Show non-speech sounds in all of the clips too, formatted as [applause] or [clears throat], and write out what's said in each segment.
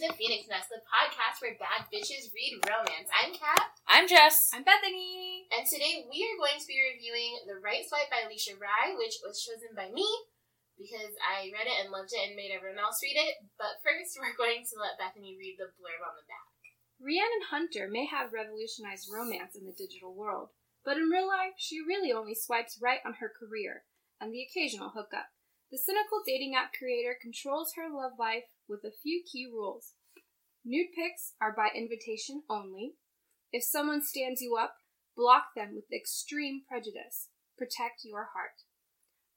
the Phoenix Nest, the podcast where bad bitches read romance. I'm Kat. I'm Jess. I'm Bethany. And today we are going to be reviewing The Right Swipe by Alisha Rai, which was chosen by me because I read it and loved it and made everyone else read it. But first, [laughs] we're going to let Bethany read the blurb on the back. Rhiannon Hunter may have revolutionized romance in the digital world, but in real life, she really only swipes right on her career and the occasional hookup. The cynical dating app creator controls her love life with a few key rules. Nude pics are by invitation only. If someone stands you up, block them with extreme prejudice. Protect your heart.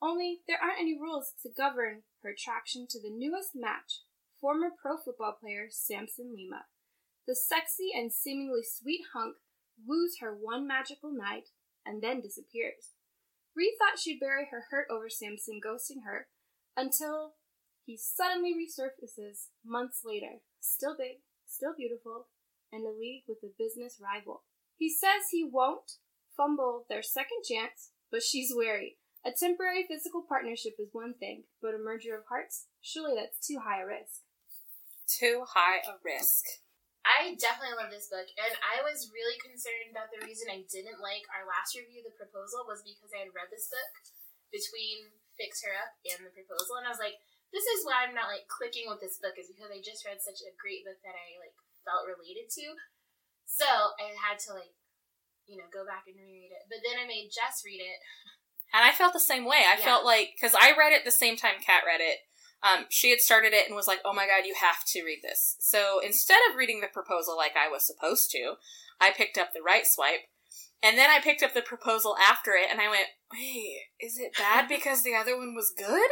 Only there aren't any rules to govern her attraction to the newest match, former pro football player Samson Lima. The sexy and seemingly sweet hunk woos her one magical night and then disappears. Rhi thought she'd bury her hurt over Samson ghosting her until he suddenly resurfaces months later, still big, still beautiful, and a league with a business rival. He says he won't fumble their second chance, but she's wary. A temporary physical partnership is one thing, but a merger of hearts? Surely that's too high a risk. Too high a risk. I definitely love this book, and I was really concerned that the reason I didn't like our last review, The Proposal, was because I had read this book between Fix Her Up and The Proposal, and I was like, this is why I'm not like clicking with this book, is because I just read such a great book that I like felt related to. So I had to like, you know, go back and reread it. But then I made Jess read it. And I felt the same way. I Yeah. felt like, because I read it the same time Kat read it, um, she had started it and was like, oh my god, you have to read this. So instead of reading the proposal like I was supposed to, I picked up the right swipe. And then I picked up the proposal after it and I went, wait, is it bad [laughs] because the other one was good?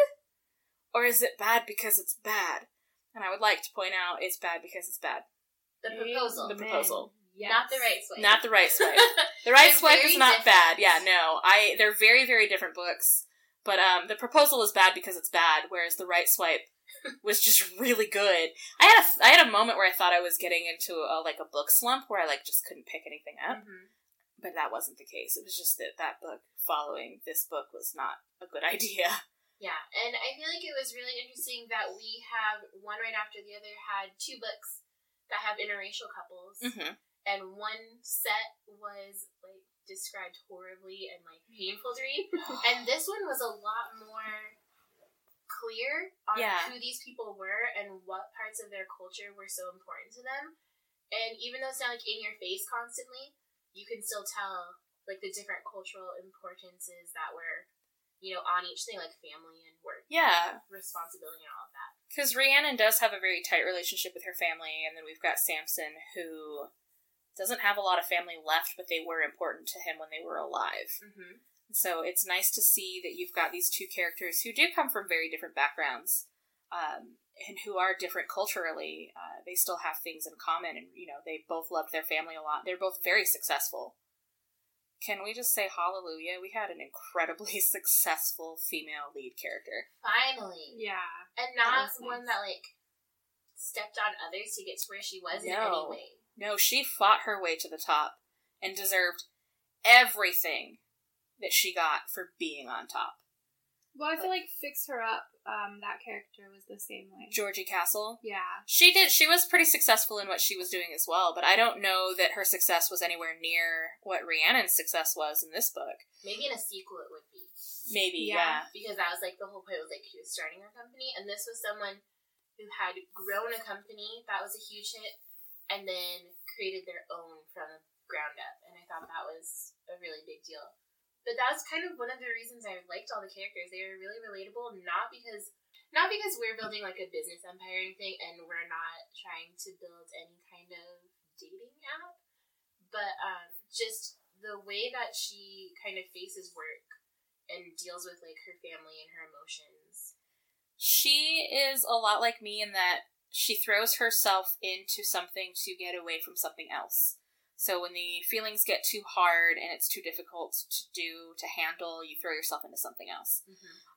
Or is it bad because it's bad? And I would like to point out it's bad because it's bad. The Proposal. The proposal. Not the right swipe. Not the right swipe. [laughs] The right swipe is not different. bad. Yeah, no. I they're very very different books. But um the proposal is bad because it's bad whereas the right swipe [laughs] was just really good. I had a I had a moment where I thought I was getting into a like a book slump where I like just couldn't pick anything up, Mhm. but that wasn't the case. It was just that that book following this book was not a good [laughs] idea. Yeah, and I feel like it was really interesting that we have one right after the other had two books that have interracial couples, Mhm. and one set was like described horribly and like painful to read, [laughs] and this one was a lot more clear on Yeah. who these people were and what parts of their culture were so important to them. And even though it's not like in your face constantly, you can still tell like the different cultural importances that were, you know, on each thing, like family and work, Yeah. responsibility, and all of that. Because Rhiannon does have a very tight relationship with her family, and then we've got Samson, who doesn't have a lot of family left, but they were important to him when they were alive. Mm-hmm. So it's nice to see that you've got these two characters who do come from very different backgrounds, um, and who are different culturally. Uh, they still have things in common, and you know they both loved their family a lot. They're both very successful. Can we just say hallelujah? We had an incredibly [laughs] successful female lead character. Finally, Yeah. and not That one nice. that like stepped on others to get to where she was in No. any way. No, she fought her way to the top and deserved everything that she got for being on top. Well, I feel like Fix Her Up, um, that character was the same way. Georgie Castle. Yeah. She did. She was pretty successful in what she was doing as well, but I don't know that her success was anywhere near what Rhiannon's success was in this book. Maybe in a sequel it would be. Maybe, Yeah. yeah. because that was like the whole point was like she was starting her company and this was someone who had grown a company that was a huge hit and then created their own from the ground up and i thought that was a really big deal but that was kind of one of the reasons i liked all the characters they were really relatable not because not because we're building like a business empire or anything and we're not trying to build any kind of dating app but um, just the way that she kind of faces work and deals with like her family and her emotions. She is a lot like me in that she throws herself into something to get away from something else. So when the feelings get too hard and it's too difficult to do, to handle, you throw yourself into something else.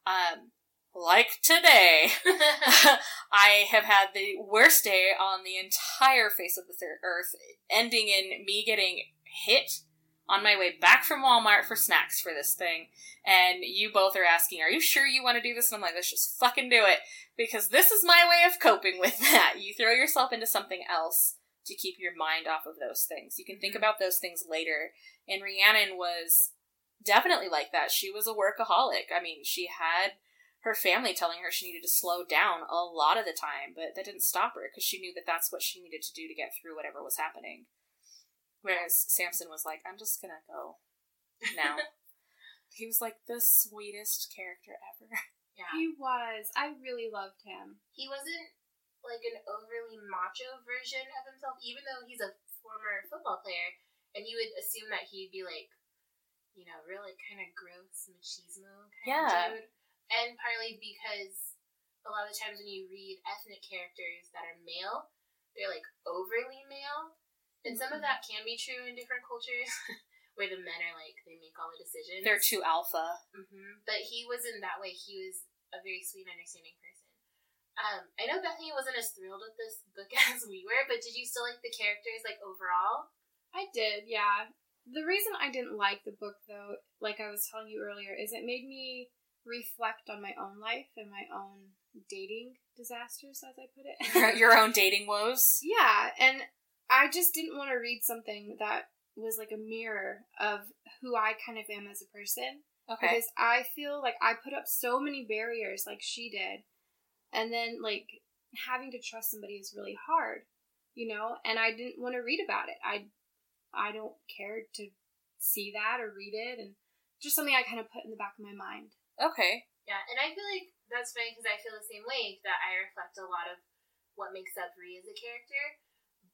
Um, like today, [laughs] I have had the worst day on the entire face of the earth, ending in me getting hit on my way back from Walmart for snacks for this thing, and you both are asking, Are you sure you want to do this? And I'm like, Let's just fucking do it. Because this is my way of coping with that. You throw yourself into something else to keep your mind off of those things. You can think mm-hmm. about those things later. And Rhiannon was definitely like that. She was a workaholic. I mean, she had her family telling her she needed to slow down a lot of the time, but that didn't stop her because she knew that that's what she needed to do to get through whatever was happening. Whereas Samson was like, I'm just gonna go now. [laughs] he was like the sweetest character ever. Yeah. He was. I really loved him. He wasn't like an overly macho version of himself, even though he's a former football player, and you would assume that he'd be like, you know, really kind of gross machismo kind Yeah. of dude. And partly because a lot of the times when you read ethnic characters that are male, they're like overly male. And some of that can be true in different cultures, [laughs] where the men are like they make all the decisions. They're too alpha. hmm But he wasn't that way. He was a very sweet, understanding person. Um, I know Bethany wasn't as thrilled with this book [laughs] as we were, but did you still like the characters, like overall? I did, yeah. The reason I didn't like the book, though, like I was telling you earlier, is it made me reflect on my own life and my own dating disasters, as I put it. [laughs] Your own dating woes. yeah, and I just didn't want to read something that was like a mirror of who I kind of am as a person. Okay. Because I feel like I put up so many barriers like she did. And then like having to trust somebody is really hard, you know, and I didn't want to read about it. I I don't care to see that or read it and just something I kind of put in the back of my mind. Okay. Yeah, and I feel like that's funny because I feel the same way that I reflect a lot of what makes up Rhi as a character,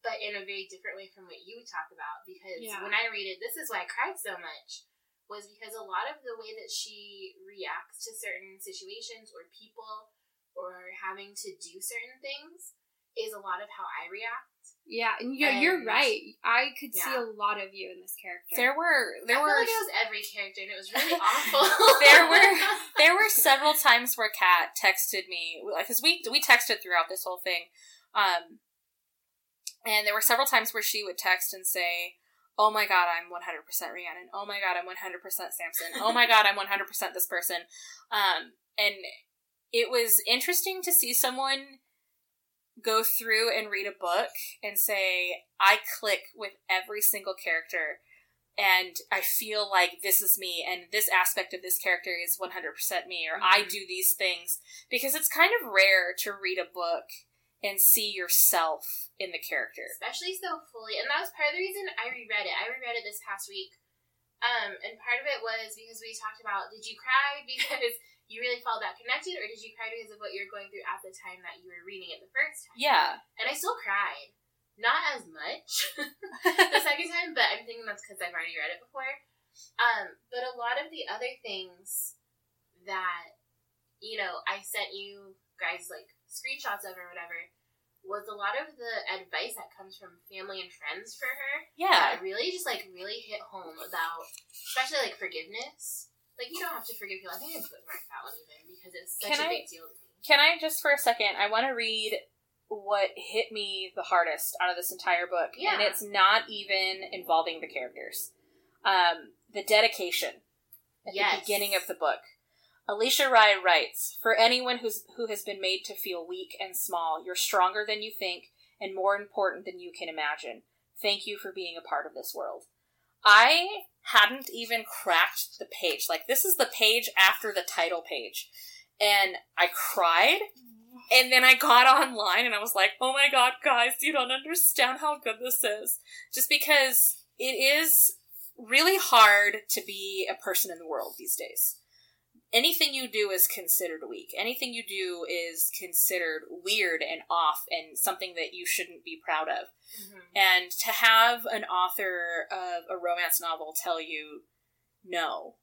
but in a very different way from what you talk about. Because Yeah. when I read it, this is why I cried so much, was because a lot of the way that she reacts to certain situations or people or having to do certain things is a lot of how I react. Yeah, and you're, you're right. I could see a lot of you in this character. There were there I feel were like it was every character, and it was [laughs] really awful. [laughs] there were [laughs] there were several times where Kat texted me because we we texted throughout this whole thing, um, and there were several times where she would text and say, "Oh my god, I'm 100% Rhiannon. Oh my god, I'm 100% Samson. Oh my god, I'm 100% this person," um, and it was interesting to see someone go through and read a book and say, "I click with every single character." and I feel like this is me, and this aspect of this character is 100% me, or I Mhm. do these things. Because it's kind of rare to read a book and see yourself in the character. especially so fully. And that was part of the reason I reread it. I reread it this past week. Um, and part of it was because we talked about did you cry [laughs] because you really felt that connected, or did you cry because of what you were going through at the time that you were reading it the first time? Yeah. And I still cried. Not as much [laughs] the [laughs] second time, but I'm thinking that's because I've already read it before. Um, but a lot of the other things that, you know, I sent you guys like screenshots of or whatever was a lot of the advice that comes from family and friends for her yeah. that really just like really hit home about especially like forgiveness. Like you don't have to forgive people. I think I bookmarked that one even because it's such Can a I- big deal to me. Can I just for a second? I want to read what hit me the hardest out of this entire book, Yeah. and it's not even involving the characters. Um, the dedication at Yes. the beginning of the book. Alicia Rai writes, "For anyone who's who has been made to feel weak and small, you're stronger than you think and more important than you can imagine. Thank you for being a part of this world." I hadn't even cracked the page. Like this is the page after the title page. And I cried and then I got online and I was like, oh my god, guys, you don't understand how good this is. Just because it is really hard to be a person in the world these days. Anything you do is considered weak. Anything you do is considered weird and off and something that you shouldn't be proud of. Mhm. And to have an author of a romance novel tell you, no,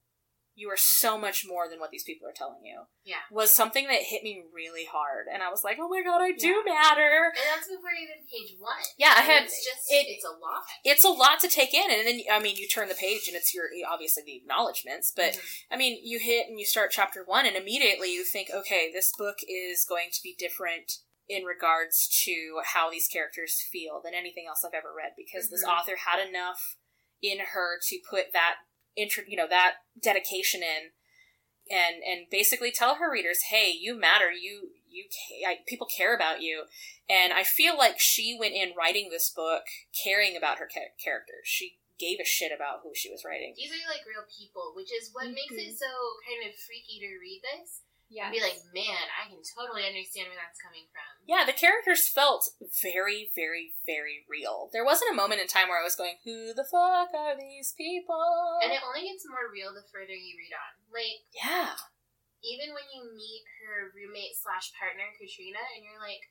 you are so much more than what these people are telling you, Yeah. was something that hit me really hard. And I was like, oh my god, I do Yeah. matter. And that's before even page one. Yeah, I had- It's just it- it's a lot. It's a lot to take in. And then, I mean, you turn the page and it's your, obviously, the acknowledgments. But, Mhm. I mean, you hit and you start chapter one, and immediately you think, okay, this book is going to be different in regards to how these characters feel than anything else I've ever read because this Mhm. author had enough in her to put that intro, you know, that dedication in, and and basically tell her readers, hey, you matter. You you I, people care about you, and I feel like she went in writing this book caring about her ca- characters. She gave a shit about who she was writing. These are like real people, which is what makes it Mhm. so kind of freaky to read this. Yeah. And be like, man, I can totally understand where that's coming from. Yeah, the characters felt very, very, very real. There wasn't a moment in time where I was going, "Who the fuck are these people?" And it only gets more real the further you read on. Like, yeah, even when you meet her roommate slash partner, Katrina, and you're like,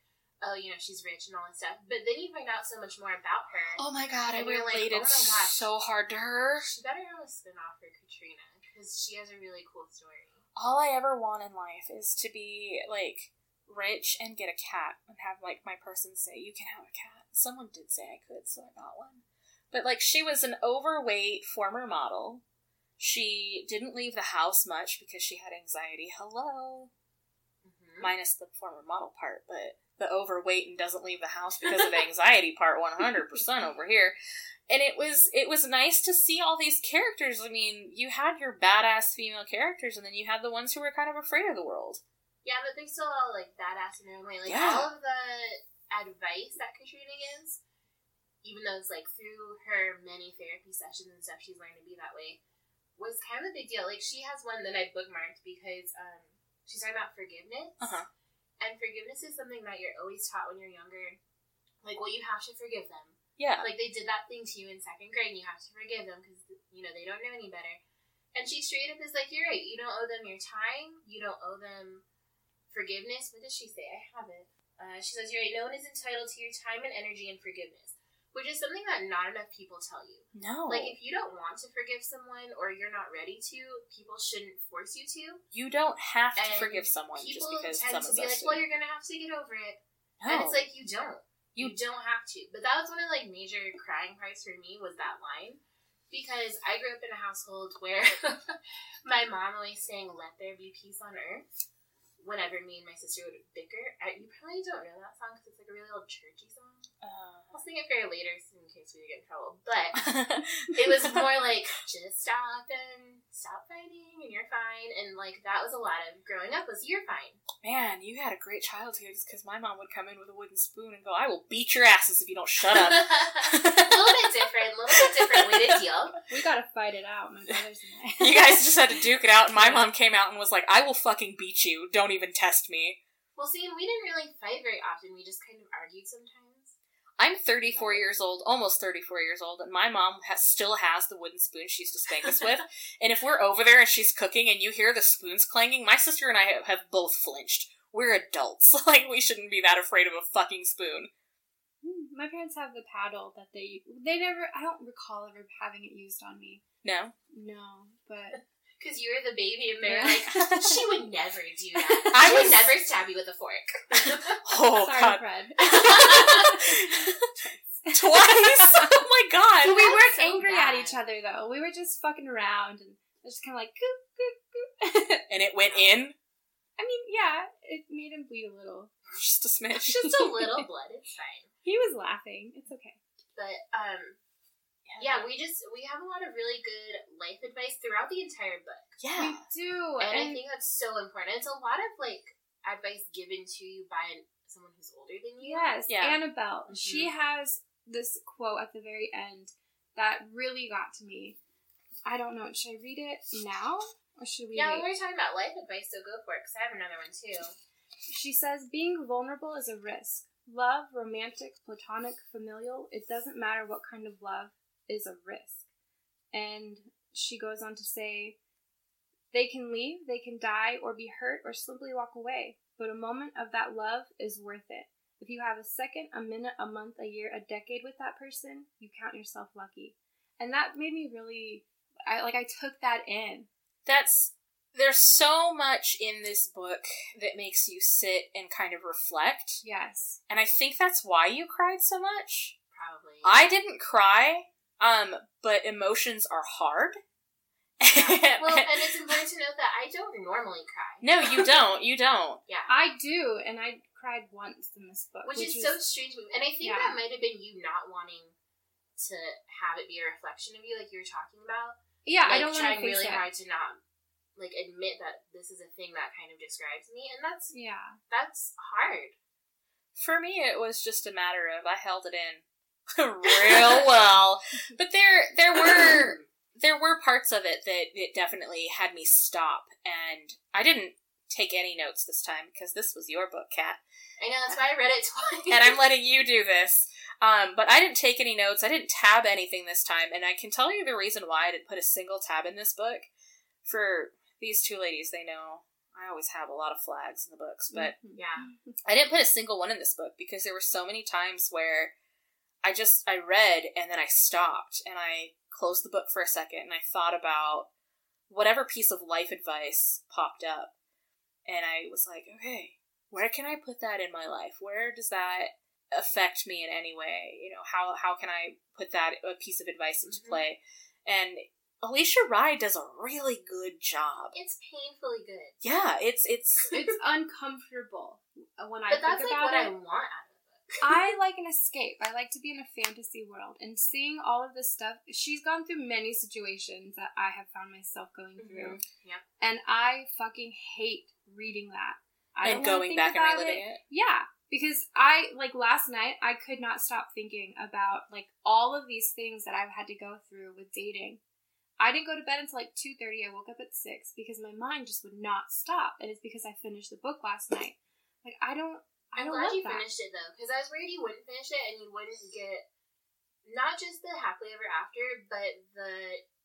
oh, you know, she's rich and all that stuff. But then you find out so much more about her. Oh my god, I And you're like, oh my gosh. so hard to her. She better have a spin off for Katrina because she has a really cool story. All I ever want in life is to be like rich and get a cat and have like my person say, "You can have a cat." Someone did say I could, so I got one. But like she was an overweight former model. She didn't leave the house much because she had anxiety. Hello. Mm-hmm. minus the former model part, but the overweight and doesn't leave the house because of anxiety part 100% over here. And it was it was nice to see all these characters. I mean, you had your badass female characters and then you had the ones who were kind of afraid of the world. Yeah, but they're still all like badass in their own way. Like Yeah. all of the advice that Katrina gives, even though it's like through her many therapy sessions and stuff, she's learned to be that way, was kind of a big deal. Like she has one that I bookmarked because um, she's talking about forgiveness, Uh-huh. And forgiveness is something that you're always taught when you're younger. Like, well, you have to forgive them. Yeah. Like they did that thing to you in second grade, and you have to forgive them because you know they don't know any better. And she straight up is like, "You're right. You don't owe them your time. You don't owe them forgiveness." What does she say? I have it. Uh, she says, "You're right. No one is entitled to your time and energy and forgiveness," which is something that not enough people tell you. No. Like, if you don't want to forgive someone or you're not ready to, people shouldn't force you to. you don't have to And forgive someone just because tend to be like, to. "Well, you're gonna have to get over it," no. and it's like you don't. You- You don't have to. But that was one of like major crying parts for me was that line. Because I grew up in a household where [laughs] my mom always sang Let There Be Peace on Earth whenever me and my sister would bicker. I, you probably don't know that song because it's like a really old churchy song. Uh, I'll sing it for you later so in case we get in trouble. But [laughs] it was more like just stop and stop fighting and you're fine. And like that was a lot of growing up was you're fine. Man, you had a great childhood because my mom would come in with a wooden spoon and go, I will beat your asses if you don't shut up. [laughs] a little bit different, a little bit different way to deal. [laughs] We gotta fight it out, my brothers and I. you guys just had to duke it out, and my mom came out and was like, I will fucking beat you. Don't even test me. Well, see, and we didn't really fight very often. We just kind of argued sometimes. I'm 34 years old, almost 34 years old, and my mom has, still has the wooden spoon she used to spank us with. [laughs] and if we're over there and she's cooking and you hear the spoons clanging, my sister and I have, have both flinched. We're adults. [laughs] like, we shouldn't be that afraid of a fucking spoon. Hmm, My parents have the paddle that they they never. I don't recall ever having it used on me. No? No, but Because you were the baby, and they're like, she would never do that. [laughs] I she was- would never stab you with a fork. [laughs] [laughs] Oh, sorry, God. Fred. Twice? oh my god. But we That's weren't so angry bad. at each other though. We were just fucking around and just kind of like goop goop goop. And it went in? I mean, yeah, it made him bleed a little. Just a smidge. Just a little blood, it's fine. He was laughing. It's okay. But um, yeah, we just we have a lot of really good life advice throughout the entire book, Yeah. We do, and, I think that's so important. It's a lot of like advice given to you by someone who's older than you. yes, Yeah. Annabelle. Mhm. She has this quote at the very end that really got to me. I don't know. Should I read it now or should we? Yeah, wait? we were talking about life advice, so go for it. Because I have another one too. She says, being vulnerable is a risk. Love, romantic, platonic, familial, it doesn't matter what kind of love, is a risk. And she goes on to say, they can leave, they can die, or be hurt, or simply walk away. But a moment of that love is worth it. If you have a second, a minute, a month, a year, a decade with that person, you count yourself lucky. And that made me really, I like, I took that in. That's there's so much in this book that makes you sit and kind of reflect. Yes. And I think that's why you cried so much. Probably. I didn't cry, um, but emotions are hard. Yeah. well, [laughs] and it's important to note that I don't normally cry. no, you [laughs] don't. You don't. Yeah. I do, and I cried once in this book, Which, is so strange. And I think Yeah. that might have been you not wanting to have it be a reflection of you, like you were talking about. Yeah, I don't trying really it. hard to not like admit that this is a thing that kind of describes me, and that's Yeah. that's hard. For me, it was just a matter of I held it in [laughs] real well, but there there were [coughs] there were parts of it that it definitely had me stop, and I didn't take any notes this time because this was your book, Kat, I know that's why I read it twice. and I'm [laughs] letting you do this. Um, but I didn't take any notes. I didn't tab anything this time, and I can tell you the reason why I didn't put a single tab in this book. For these two ladies, they know I always have a lot of flags in the books, but yeah, I didn't put a single one in this book because there were so many times where I just I read and then I stopped and I closed the book for a second and I thought about whatever piece of life advice popped up and I was like, okay, where can I put that in my life? Where does that affect me in any way? You know, how how can I put that a piece of advice into Mhm. play? And Alicia Rai does a really good job. it's painfully good, Yeah, it's it's it's uncomfortable when I but that's think like about what it. I want out it. I like an escape. I like to be in a fantasy world and seeing all of this stuff. She's gone through many situations that I have found myself going mm-hmm. through, Yep. and I fucking hate reading that. I and don't going think back and reliving it. it. Yeah, because I like last night I could not stop thinking about like all of these things that I've had to go through with dating. I didn't go to bed until like two thirty. I woke up at six because my mind just would not stop, and it's because I finished the book last night. Like I don't, I'm glad you that. finished it though, because I was worried you wouldn't finish it and you wouldn't get not just the happily ever after, but the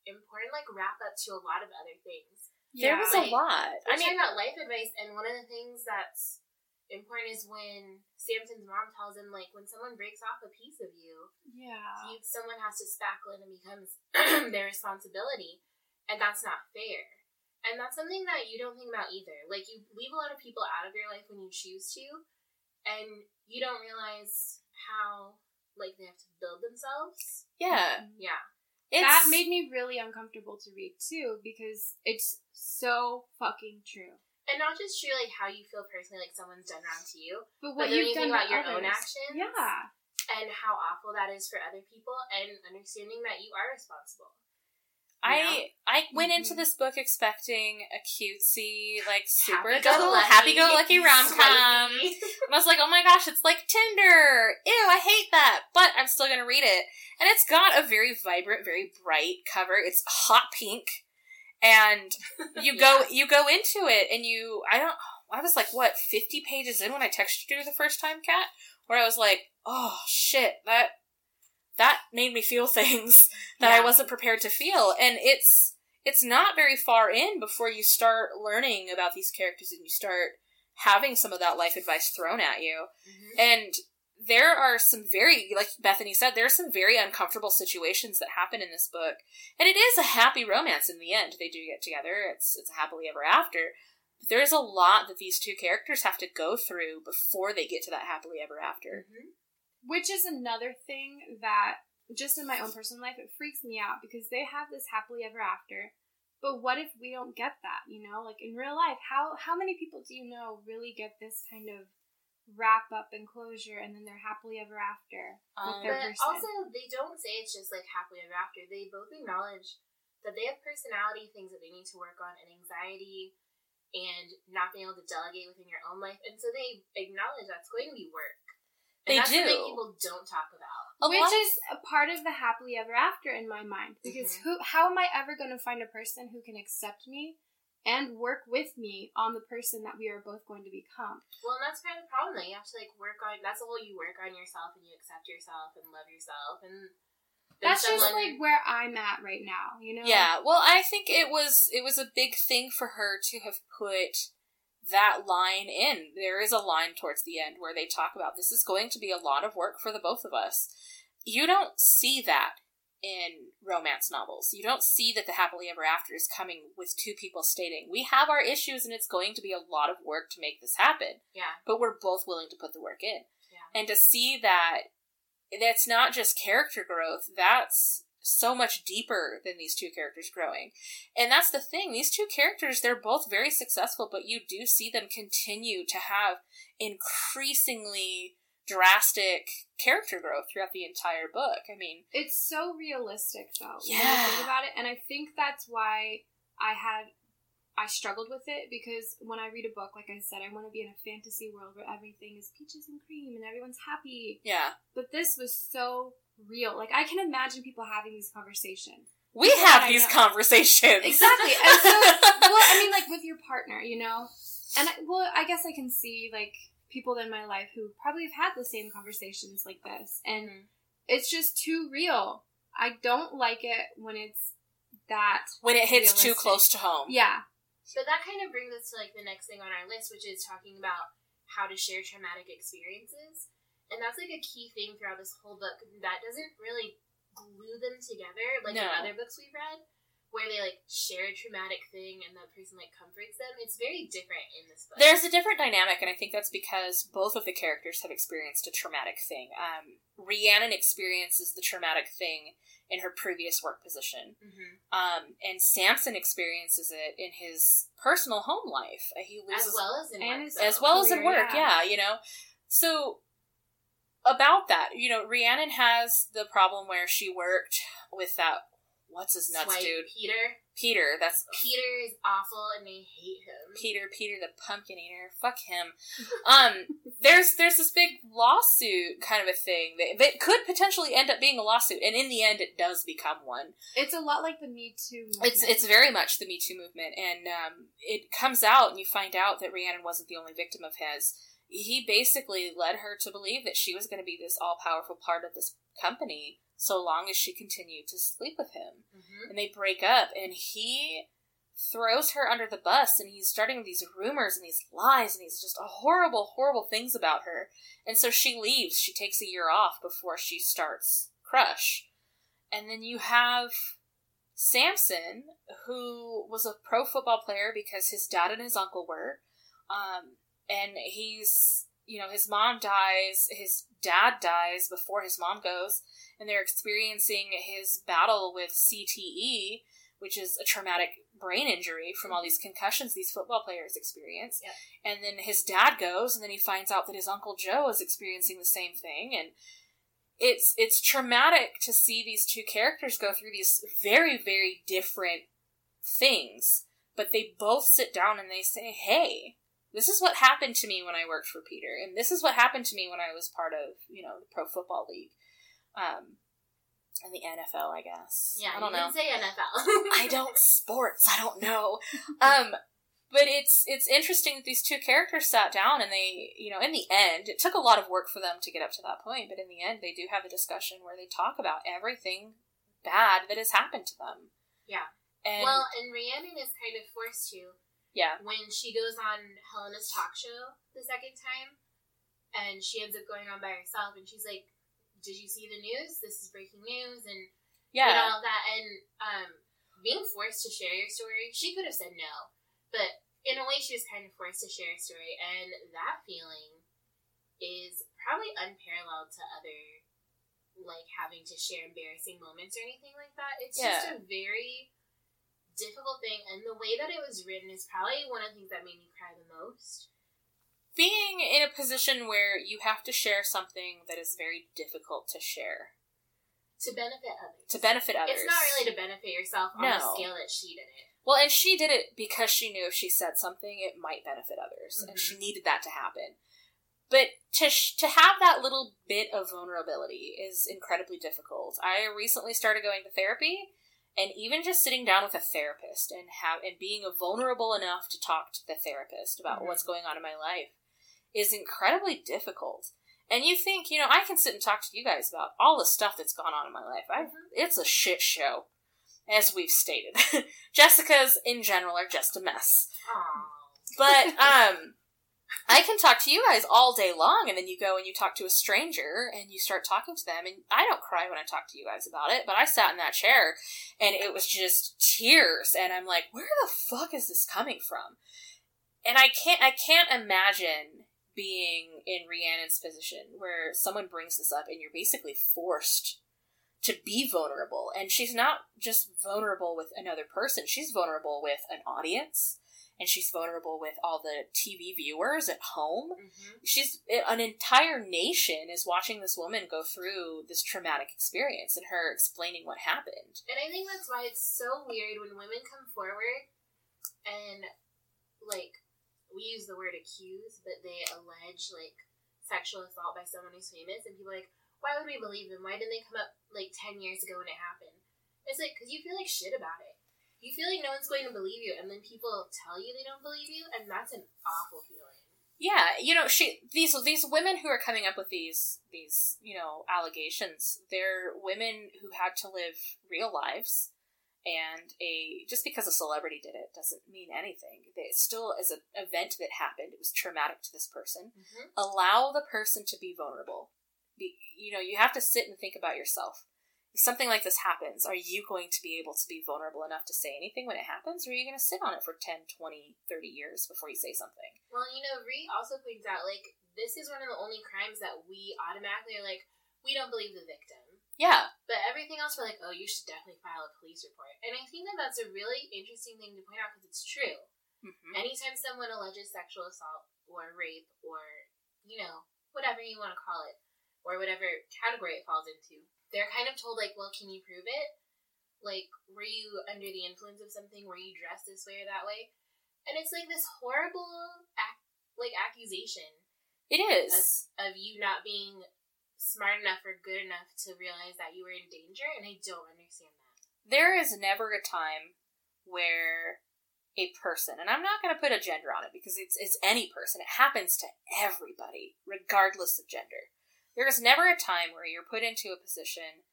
important like wrap up to a lot of other things. There was a lot. I mean, about life advice, and one of the things that's important is when Samson's mom tells him like when someone breaks off a piece of you, yeah. you someone has to spackle it and becomes [clears throat] their responsibility, and that's not fair. And that's something that you don't think about either. Like you leave a lot of people out of your life when you choose to, and you don't realize how like they have to build themselves. yeah, Yeah, it's, that made me really uncomfortable to read too because it's so fucking true. and not just true like how you feel personally, like someone's done wrong to you, But but what then you've done think about to your own others. actions. Yeah. and how awful that is for other people, and understanding that you are responsible. I I went into Mhm. this book expecting a cutesy, like super Happy-go-lucky. happy-go-lucky rom com. [laughs] I was like, oh my gosh, it's like Tinder. Ew, I hate that. But I'm still gonna read it, and it's got a very vibrant, very bright cover. It's hot pink, and [laughs] you go you go into it, and you I don't. I was like, what, 50 pages in when I texted you the first time, Kat? Where I was like, oh shit, that that made me feel [laughs] things that I wasn't prepared to feel. And it's it's not very far in before you start learning about these characters and you start having some of that life advice thrown at you. Mhm. And there are some very, like Bethany said, there are some very uncomfortable situations that happen in this book. And it is a happy romance in the end. They do get together. It's it's a happily ever after. But there's a lot that these two characters have to go through before they get to that happily ever after. Mhm. Which is another thing that, just in my own personal life, it freaks me out because they have this happily ever after. But what if we don't get that? You know, like in real life, how how many people do you know really get this kind of wrap up and closure, and then they're happily ever after Um, But person? also, they don't say it's just like happily ever after. They both acknowledge that they have personality things that they need to work on, and anxiety, and not being able to delegate within your own life. And so they acknowledge that's going to be work. And They that's something do. people don't talk about. A Which is a part of the happily ever after in my mind. Because Mhm. who how am I ever going to find a person who can accept me and work with me on the person that we are both going to become? Well, and that's kind of the problem. That you have to like work on. That's the whole you work on yourself and you accept yourself and love yourself and. then That's just like where I'm at right now, you know? Yeah, well, I think it was it was a big thing for her to have put that line in. There is a line towards the end where they talk about this is going to be a lot of work for the both of us. You don't see that in romance novels. You don't see that the happily ever after is coming with two people stating, "We have our issues and it's going to be a lot of work to make this happen." Yeah. but we're both willing to put the work in. Yeah. And to see that that's not just character growth, that's so much deeper than these two characters growing. And that's the thing, these two characters, they're both very successful, but you do see them continue to have increasingly drastic character growth throughout the entire book. I mean, It's so realistic, though. When you Yeah. think about it, and I think that's why I had I struggled with it because when I read a book, like I said, I want to be in a fantasy world where everything is peaches and cream and everyone's happy. yeah. But this was so real. Like I can imagine people having these conversations. We People have these conversations. Exactly. And so, [laughs] well, I mean, like with your partner, you know, and I, well, I guess I can see like people in my life who probably have had the same conversations like this, and Mhm. it's just too real. I don't like it when it's that. when it hits too close to home. Yeah, But that kind of brings us to like the next thing on our list, which is talking about how to share traumatic experiences. And that's like a key thing throughout this whole book that doesn't really glue them together like in No. other books we've read, where they like share a traumatic thing and the person like comforts them. It's very different in this book. There's a different dynamic, and I think that's because both of the characters have experienced a traumatic thing. Um, Rhiannon experiences the traumatic thing in her previous work position, Mhm. um, and Samson experiences it in his personal home life. He loses as well as in work, his- as well as in work, yeah. yeah. you know. So about that, you know, Rhiannon has the problem where she worked with that what's his nuts Swipe dude Peter. Peter. That's Peter is awful, and they hate him. Peter, Peter the pumpkin eater. Fuck him. Um, [laughs] there's there's this big lawsuit kind of a thing that, that could potentially end up being a lawsuit, and in the end, it does become one. it's a lot like the Me Too. Movement. It's it's very much the Me Too movement, and um, it comes out, and you find out that Rhiannon wasn't the only victim of his. He basically led her to believe that she was going to be this all powerful part of this company so long as she continued to sleep with him. Mhm. and they break up and he throws her under the bus and he's starting these rumors and these lies and these just horrible horrible things about her. And so she leaves. She takes a year off before she starts crush. And then you have samson who was a pro football player because his dad and his uncle were. Um, and he's you know his mom dies his dad dies before his mom goes and they're experiencing his battle with CTE, which is a traumatic brain injury from all these concussions these football players experience. Yep. And then his dad goes, and then he finds out that his uncle Joe is experiencing the same thing, and it's it's traumatic to see these two characters go through these very very different things, but they both sit down and they say, "Hey." This is what happened to me when I worked for Peter, and this is what happened to me when I was part of, you know, the Pro Football League um, and the NFL, I guess. Yeah, I don't know. say NFL. [laughs] I don't sports. I don't know. [laughs] Um, but it's it's interesting that these two characters sat down and they, you know, in the end, it took a lot of work for them to get up to that point. But in the end, they do have a discussion where they talk about everything bad that has happened to them. Yeah. And well, and Rhiannon is kind of forced to yeah, when she goes on Helena's talk show the second time, and she ends up going on by herself, and she's like, "Did you see the news? This is breaking news," and yeah, all that. And um, being forced to share your story, she could have said no, but in a way, she was kind of forced to share a story, and that feeling is probably unparalleled to other like having to share embarrassing moments or anything like that. It's just a very difficult thing, and the way that it was written is probably one of the things that made me cry the most. being in a position where you have to share something that is very difficult to share To benefit others. to benefit others. It's not really to benefit yourself on the No. scale that she did it. Well, and she did it because she knew if she said something, it might benefit others, and Mhm. she needed that to happen. But to sh- to have that little bit of vulnerability is incredibly difficult. I recently started going to therapy, and even just sitting down with a therapist and have and being vulnerable enough to talk to the therapist about Mhm. what's going on in my life is incredibly difficult. And you think, you know, I can sit and talk to you guys about all the stuff that's gone on in my life. I Mhm. it's a shit show, as we've stated. [laughs] Jessica's in general are just a mess. Aww. But [laughs] um I can talk to you guys all day long and then you go and you talk to a stranger and you start talking to them and I don't cry when I talk to you guys about it, but I sat in that chair and it was just tears and I'm like, where the fuck is this coming from? And I can't I can't imagine being in Rhiannon's position where someone brings this up and you're basically forced to be vulnerable. And she's not just vulnerable with another person, she's vulnerable with an audience and she's vulnerable with all the TV viewers at home. Mm-hmm. She's an entire nation is watching this woman go through this traumatic experience and her explaining what happened. And I think that's why it's so weird when women come forward and, like, we use the word accuse, but they allege, like, sexual assault by someone who's famous, and people are like, why would we believe them? Why didn't they come up, like, 10 years ago when it happened? It's like, because you feel like shit about it. You feel like no one's going to believe you, and then people tell you they don't believe you, and that's an awful feeling. Yeah, you know, she these these women who are coming up with these these you know allegations, they're women who had to live real lives, and a just because a celebrity did it doesn't mean anything. It still is an event that happened. It was traumatic to this person. Mm-hmm. Allow the person to be vulnerable. Be, you know, you have to sit and think about yourself. If something like this happens, are you going to be able to be vulnerable enough to say anything when it happens, or are you going to sit on it for 10, 20, 30 years before you say something? Well, you know, Rhi also points out, like, this is one of the only crimes that we automatically are like, we don't believe the victim. Yeah, But everything else, we're like, oh, you should definitely file a police report. And I think that that's a really interesting thing to point out because it's true. hmm Anytime someone alleges sexual assault or rape or, you know, whatever you want to call it, or whatever category it falls into, they're kind of told, like, well, can you prove it? Like, were you under the influence of something? Were you dressed this way or that way? And it's like this horrible, ac- like, accusation It is of, of you not being smart enough or good enough to realize that you were in danger, and I don't understand that. There is never a time where a person, and I'm not going to put a gender on it because it's it's any person. It happens to everybody, regardless of gender. There is never a time where you're put into a position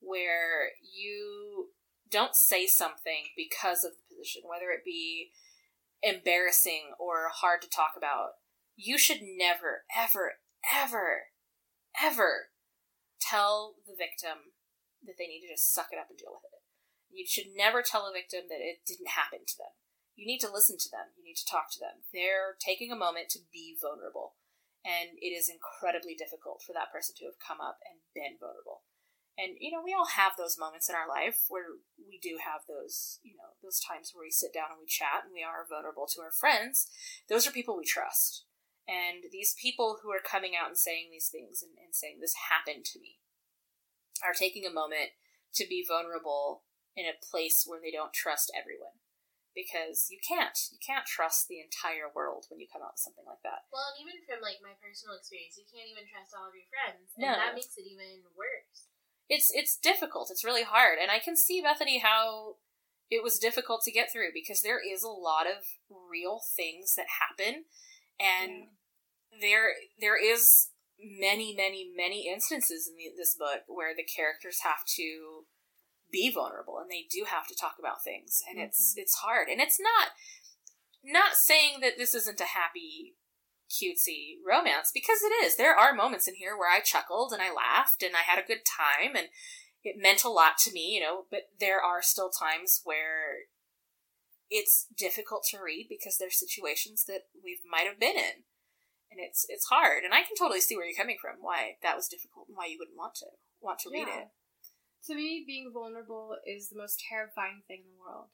where you don't say something because of the position, whether it be embarrassing or hard to talk about. You should never, ever, ever, ever tell the victim that they need to just suck it up and deal with it. You should never tell a victim that it didn't happen to them. You need to listen to them. You need to talk to them. They're taking a moment to be vulnerable. And it is incredibly difficult for that person to have come up and been vulnerable. And, you know, we all have those moments in our life where we do have those, you know, those times where we sit down and we chat and we are vulnerable to our friends. Those are people we trust. And these people who are coming out and saying these things and, and saying, this happened to me, are taking a moment to be vulnerable in a place where they don't trust everyone. Because you can't. You can't trust the entire world when you come out with something like that. Well, and even from like my personal experience, you can't even trust all of your friends, No. and that makes it even worse. It's it's difficult. It's really hard. And I can see Bethany how it was difficult to get through because there is a lot of real things that happen and there there is many many many instances in the, this book where the characters have to be vulnerable and they do have to talk about things and mm-hmm. it's it's hard. And it's not not saying that this isn't a happy cutesy romance because it is. There are moments in here where i chuckled and i laughed and i had a good time and it meant a lot to me you know but there are still times where it's difficult to read because there's situations that we might have been in and it's it's hard. And i can totally see where you're coming from why that was difficult and why you wouldn't want to want to read it To me, being vulnerable is the most terrifying thing in the world.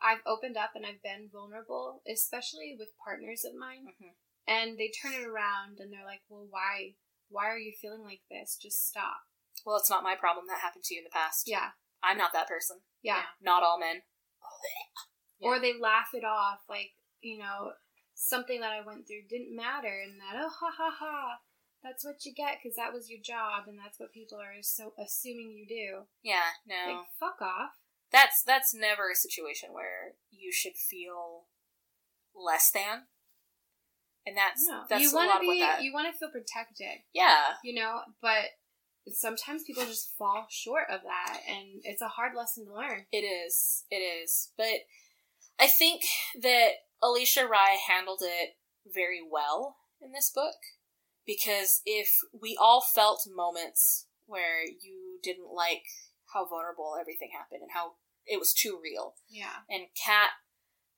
I've opened up and I've been vulnerable, especially with partners of mine, Mhm. and they turn it around and they're like, "Well, why? Why are you feeling like this? Just stop." well it's not my problem that happened to you in the past Yeah, i'm not that person yeah. not all men [laughs] Or they laugh it off, like you know, something that I went through didn't matter, and that oh ha ha ha, that's what you get because that was your job, and that's what people are so assuming you do. yeah no Like fuck off. that's that's never a situation where you should feel less than and that's No, that's you a want lot to be, that you want to feel protected, yeah you know, but sometimes people just fall short of that, and it's a hard lesson to learn. It is. It is. But I think that Alicia Rai handled it very well in this book because if we all felt moments where you didn't like how vulnerable everything happened and how it was too real, Yeah. and Kat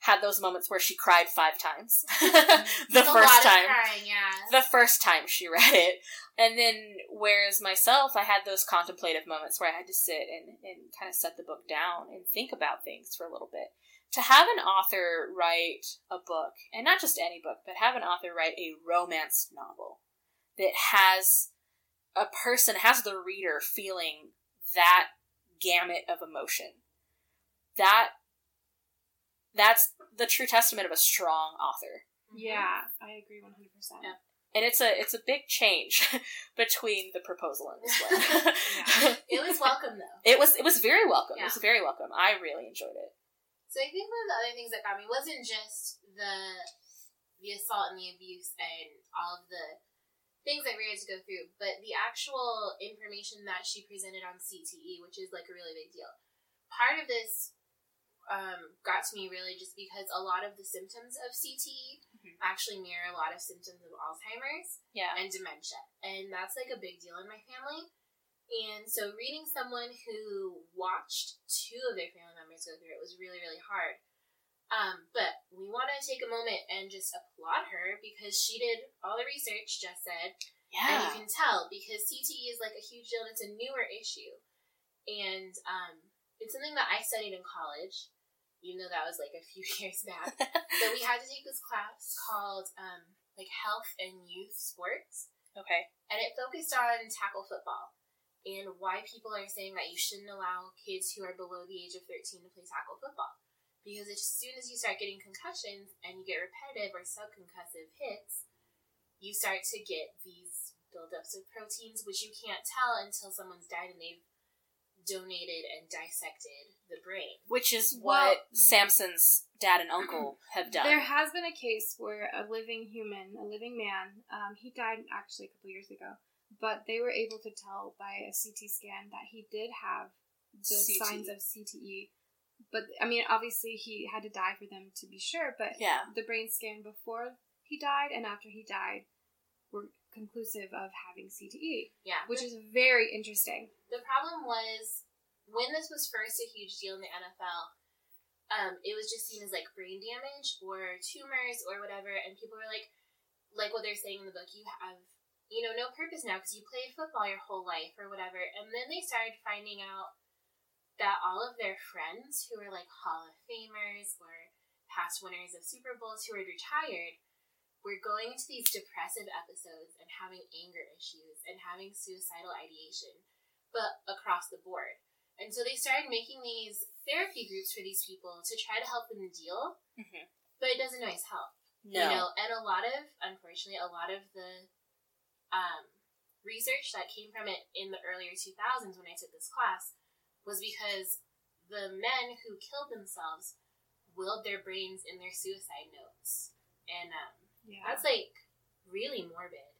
had those moments where she cried five times [laughs] [laughs] the first time crying, yeah. the first time she [laughs] read it. And then, whereas myself, I had those contemplative moments where I had to sit and, and kind of set the book down and think about things for a little bit. to have an author write a book, and not just any book, but have an author write a romance novel that has a person, has the reader feeling that gamut of emotion. That that's the true testament of a strong author. Mm-hmm. Yeah, I agree 100%. Yeah. And it's a it's a big change [laughs] between the proposal and this one. [laughs] Yeah. [laughs] It was welcome though. It was it was very welcome. It was very welcome. I really enjoyed it. So I think one of the other things that got me wasn't just the the assault and the abuse and all of the things that we had to go through, but the actual information that she presented on CTE, which is like a really big deal. Part of this um, got to me really just because a lot of the symptoms of CTE Mhm. actually mirror a lot of symptoms of Alzheimer's Yeah. and dementia. And that's like a big deal in my family. And so reading someone who watched two of their family members go through it was really, really hard. Um, but we want to take a moment and just applaud her because she did all the research, Jess said, Yeah. and you can tell because CTE is like a huge deal and it's a newer issue. And um, it's something that I studied in college, even though that was like a [laughs] few years back. [laughs] so we had to take this class called um, like health and youth sports okay. and it focused on tackle football and why people are saying that you shouldn't allow kids who are below the age of 13 to play tackle football. Because as soon as you start getting concussions and you get repetitive or subconcussive hits, you start to get these buildups of proteins, which you can't tell until someone's died and they've donated and dissected the brain. Which is Well- what Samson's dad and uncle [clears throat] have done. There has been a case where a living human, a living man, um, he died actually a couple years ago, but they were able to tell by a CT scan that he did have the CTE. signs of CTE. But I mean, obviously, he had to die for them to be sure. But yeah. the brain scan before he died and after he died were conclusive of having CTE, Yeah. which is very interesting. The problem was when this was first a huge deal in the NFL, um, it was just seen as like brain damage or tumors or whatever, and people were like, like what they're saying in the book, you have, you know, no purpose now because you played football your whole life or whatever, and then they started finding out that all of their friends who were like Hall of Famers or past winners of Super Bowls who had retired were going into these depressive episodes and having anger issues and having suicidal ideation but across the board. And so they started making these therapy groups for these people to try to help them deal, Mhm. but it doesn't always help. No. You know, and a lot of, unfortunately, a lot of the um, research that came from it in the earlier 2000s when I took this class was because the men who killed themselves willed their brains in their suicide notes. And um, Yeah. that's like really morbid.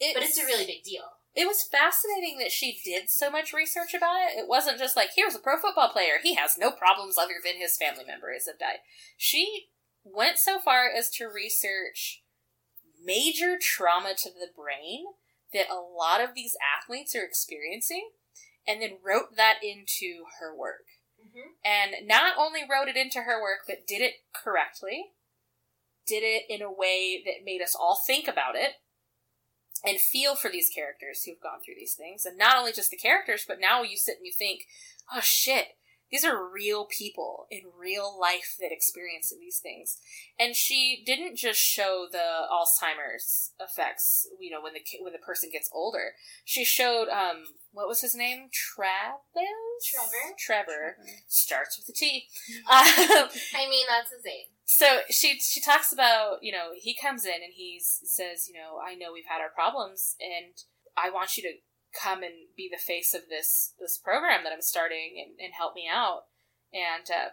It's, But it's a really big deal. It was fascinating that she did so much research about it. It wasn't just like, here's a pro football player. He has no problems other than his family members have died. She went so far as to research major trauma to the brain that a lot of these athletes are experiencing and then wrote that into her work. Mm-hmm. And not only wrote it into her work, but did it correctly, did it in a way that made us all think about it and feel for these characters who've gone through these things. And not only just the characters, but now you sit and you think, oh shit, these are real people in real life that experience these things. And she didn't just show the Alzheimer's effects, you know, when the when the person gets older. She showed um what was his name? Travis? Trevor. Trevor. Trevor. Starts with a T. [laughs] Um, I mean, that's the same. so she she talks about you know he comes in and he says you know I know we've had our problems and I want you to come and be the face of this this program that I'm starting and, and help me out and uh,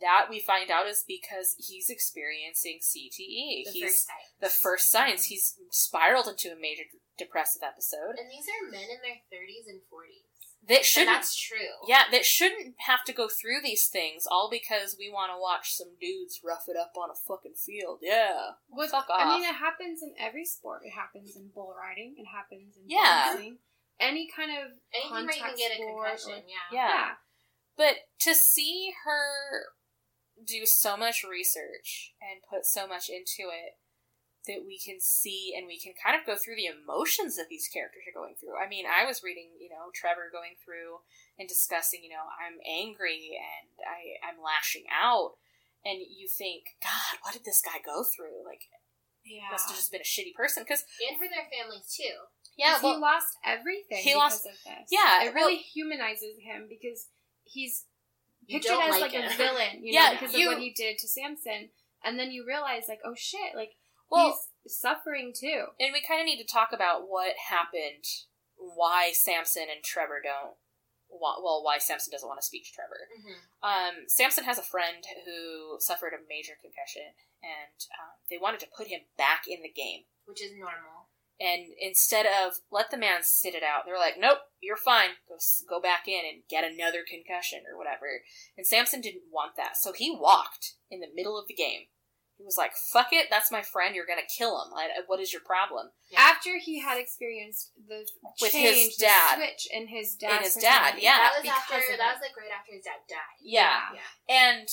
that we find out is because he's experiencing CTE. The he's first the first signs. He's spiraled into a major depressive episode And these are men in their 30s and 40s. that shouldn't that's true. yeah, that shouldn't have to go through these things all because we want to watch some dudes rough it up on a fucking field. Yeah. With, Fuck off. I mean, it happens in every sport. It happens in bull riding. It happens in Yeah. dancing. Any kind of Anything where you can get a concussion, or- yeah. Yeah. yeah. But to see her do so much research and put so much into it that we can see and we can kind of go through the emotions that these characters are going through. I mean, I was reading, you know, Trevor going through and discussing, you know, I'm angry and I, I'm lashing out. And you think, God, what did this guy go through? Like, Yeah. must have just been a shitty person. Because, and for their families too. Yeah, well, he lost everything he because lost- of this. yeah, it really humanizes him because he's pictured as like like, a [laughs] villain, you Yeah, know, because you- of what he did to Samson. And then you realize, like, oh shit, like well, he's suffering too. and we kind of need to talk about what happened, why Samson and Trevor don't. Well, why Samson doesn't want to speak to Trevor. Mm-hmm. Um, Samson has a friend who suffered a major concussion, and um, they wanted to put him back in the game. Which is normal. And instead of let the man sit it out, they're like, "Nope, you're fine. Go go back in and get another concussion or whatever." And Samson didn't want that, so he walked in the middle of the game. He was like, "Fuck it, that's my friend. You're gonna kill him. Like, what is your problem?" Yeah. After he had experienced the With his change, the dad. switch in his dad's In his dad, yeah. that was after. That was like right after his dad died. Yeah. Yeah. and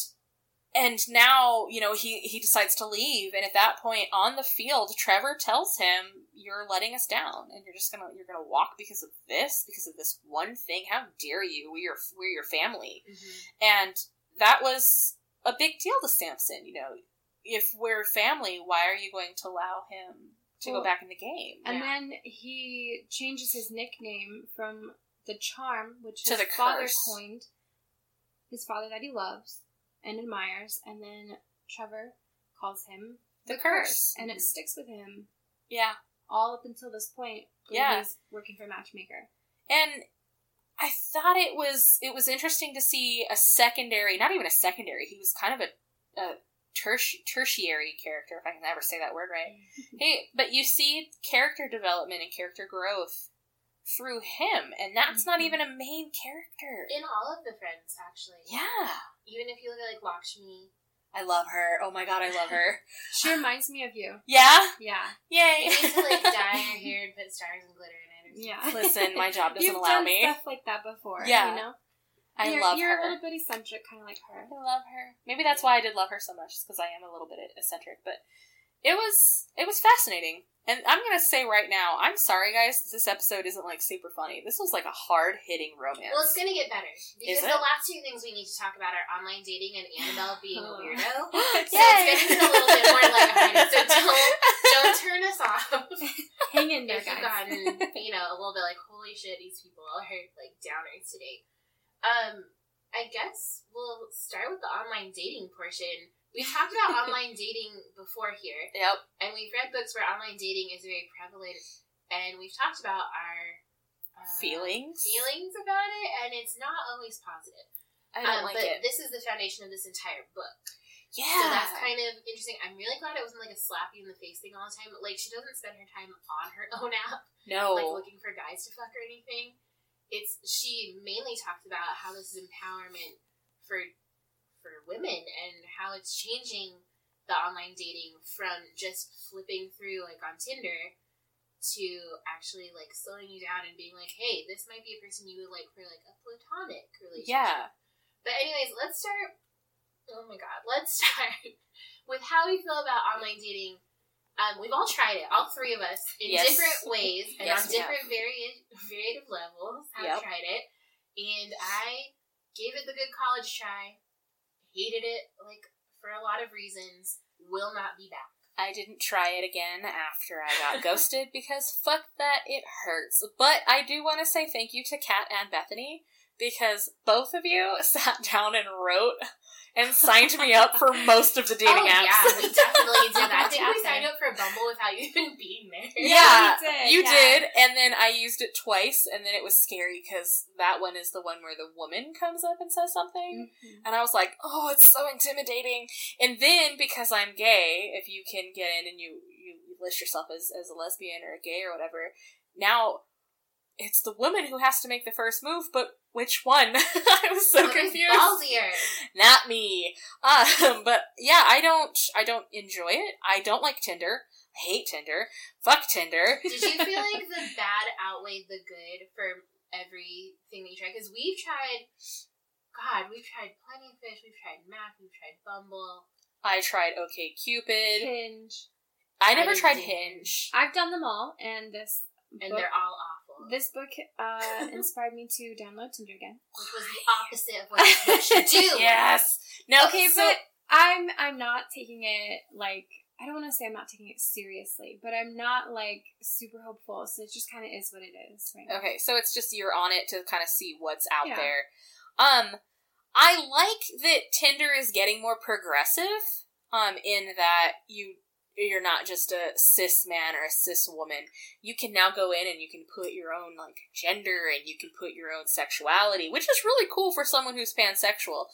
and now you know he he decides to leave and at that point on the field trevor tells him you're letting us down and you're just gonna you're gonna walk because of this because of this one thing how dare you we're your we're your family Mm-hmm. and that was a big deal to samson you know if we're family why are you going to allow him to Well, go back in the game And Yeah. then he changes his nickname from the charm, which To his the father curse. coined, his father that he loves and admires, and then Trevor calls him The the, curse. curse. and it Mhm. sticks with him yeah all up until this point when Yeah. he's working for Matchmaker. and I thought it was it was interesting to see a secondary, not even a secondary. He was kind of a, a terti- tertiary character, if I can ever say that word right. [laughs] hey, but you see character development and character growth through him, and that's not Mhm. even a main character. In all of the friends, actually. Yeah, Even if you look at like Lakshmi, I love her. Oh my god, I love her. [laughs] She reminds me of you. Yeah, Yeah. yay. you need to like [laughs] dye your hair and put stars and glitter in it. Or Yeah. Listen, my job doesn't You've allow done me. stuff like that before. Yeah. You know? I you're, love You're her. a little bit eccentric, kind of like her. I love her. Maybe that's why I did love her so much, because I am a little bit eccentric. But it was it was fascinating, and I'm gonna say right now, I'm sorry, guys, this episode isn't like super funny. This was like a hard hitting romance. Well, it's gonna get better because the last two things we need to talk about are online dating and Annabelle [laughs] being a Oh. weirdo. [laughs] So Yay! it's gonna get a little bit more lighthearted. [laughs] So don't don't turn us off Hang in there, if you've guys. gotten you know a little bit like holy shit, these people are like downers today. Um, I guess we'll start with the online dating portion. We talked about [laughs] online dating before here, Yep. and we've read books where online dating is very prevalent, and we've talked about our uh, Feelings. feelings about it, and it's not always positive. I don't Um, like but it. this is the foundation of this entire book. yeah. So that's kind of interesting. I'm really glad it wasn't like a slap you in the face thing all the time. Like she doesn't spend her time on her own app, no. like looking for guys to fuck or anything. It's she mainly talks about how this is empowerment for for women and how it's changing the online dating from just flipping through like on Tinder to actually like slowing you down and being like, hey, this might be a person you would like for like a platonic relationship. yeah. But anyways, let's start. Oh my god, let's [laughs] start with how we feel about online dating. Um, we've all tried it, all three of us, in Yes. different ways and Yes, on different vari- variative levels. Yep. Have tried it, and I gave it the good college try. Hated it, like for a lot of reasons. Will not be back. I didn't try it again after I got [laughs] ghosted because fuck that, it hurts. But I do want to say thank you to Kat and Bethany because both of you [laughs] sat down and wrote and signed me up for most of the [laughs] dating oh, apps. yeah, we definitely did that. [laughs] I think we signed up for Bumble without even being there. Yeah, [laughs] we did, you yeah. did, and then I used it twice, and then it was scary because that one is the one where the woman comes up and says something, Mhm. and I was like, "Oh, it's so intimidating." And then because I'm gay, if you can get in and you you list yourself as as a lesbian or a gay or whatever, now it's the woman who has to make the first move. But which one? [laughs] I was so [laughs] What is confused. Ballsier. Not me. Um, but yeah, I don't I don't enjoy it. I don't like Tinder. I hate Tinder. Fuck Tinder. Did you feel [laughs] like the bad outweighed the good for everything that you tried? Because we've tried, God, we've tried Plenty of Fish, we've tried Mac, we've tried Bumble. I tried OK Cupid. Hinge. I never I tried. Hinge. I've done them all, and this And book- they're all awful. This book uh, inspired me to download Tinder again. which was the opposite of what this [laughs] book should do. yes. No. Okay, so- but I'm I'm not taking it like I don't want to say I'm not taking it seriously, but I'm not like super hopeful. So it just kind of is what it is. Right now. Okay, so it's just you're on it to kind of see what's out Yeah. there. Um, I like that Tinder is getting more progressive. Um, in that you you're not just a cis man or a cis woman. You can now go in and you can put your own like gender and you can put your own sexuality, which is really cool for someone who's pansexual.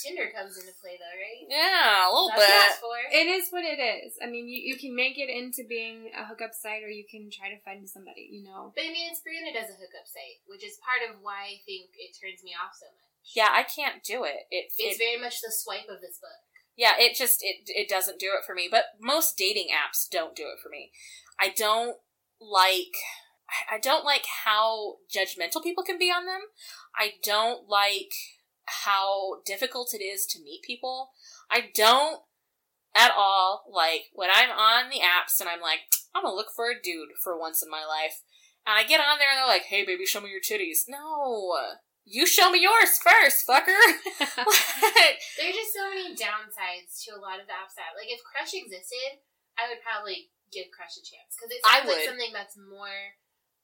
Tinder comes into play though, right? Yeah, a little That's bit. it's. It is what it is. I mean, you, you can make it into being a hookup site, or you can try to find somebody. You know. But I mean, it's branded as a hookup site, which is part of why I think it turns me off so much. Yeah, I can't do it. It, It's it very much the swipe of this book. Yeah, it just it it doesn't do it for me. But most dating apps don't do it for me. I don't like I don't like how judgmental people can be on them. I don't like how difficult it is to meet people. I don't at all like when I'm on the apps and I'm like, I'm gonna look for a dude for once in my life. And I get on there and they're like, hey baby, show me your titties. No. You show me yours first, fucker. [laughs] [laughs] There's just so many downsides to a lot of the apps that, like, if Crush existed, I would probably give Crush a chance because it I sounds like something that's more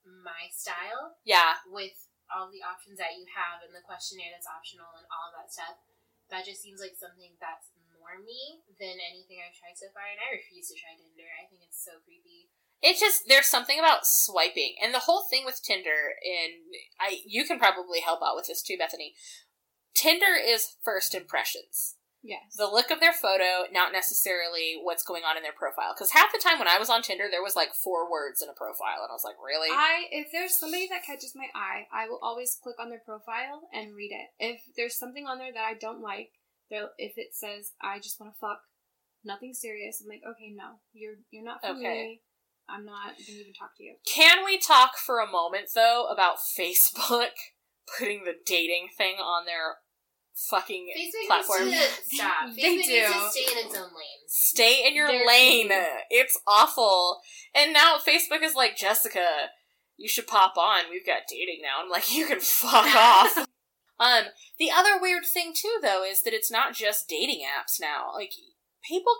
my style yeah, with all the options that you have and the questionnaire that's optional and all of that stuff. That just seems like something that's more me than anything I've tried so far, and I refuse to try Tinder. I think it's so creepy. It's just there's something about swiping, and the whole thing with Tinder, and I you can probably help out with this too, Bethany. Tinder is first impressions. Yes. The look of their photo, not necessarily what's going on in their profile. Because half the time when I was on Tinder, there was like four words in a profile, and I was like, really? I if there's somebody that catches my eye, I will always click on their profile and read it. If there's something on there that I don't like, if it says I just want to fuck, nothing serious, I'm like, okay, no, you're you're not for Okay. me. I'm not gonna even talk to you. Can we talk for a moment though about Facebook [laughs] putting the dating thing on their fucking Facebook platform? needs to stop. [laughs] They Facebook needs do. to stay in its own lane. Stay in your They're lane. cute. It's awful. And now Facebook is like, Jessica, you should pop on. We've got dating now. I'm like, you can fuck [laughs] off. Um, the other weird thing too, though, is that it's not just dating apps now. Like, people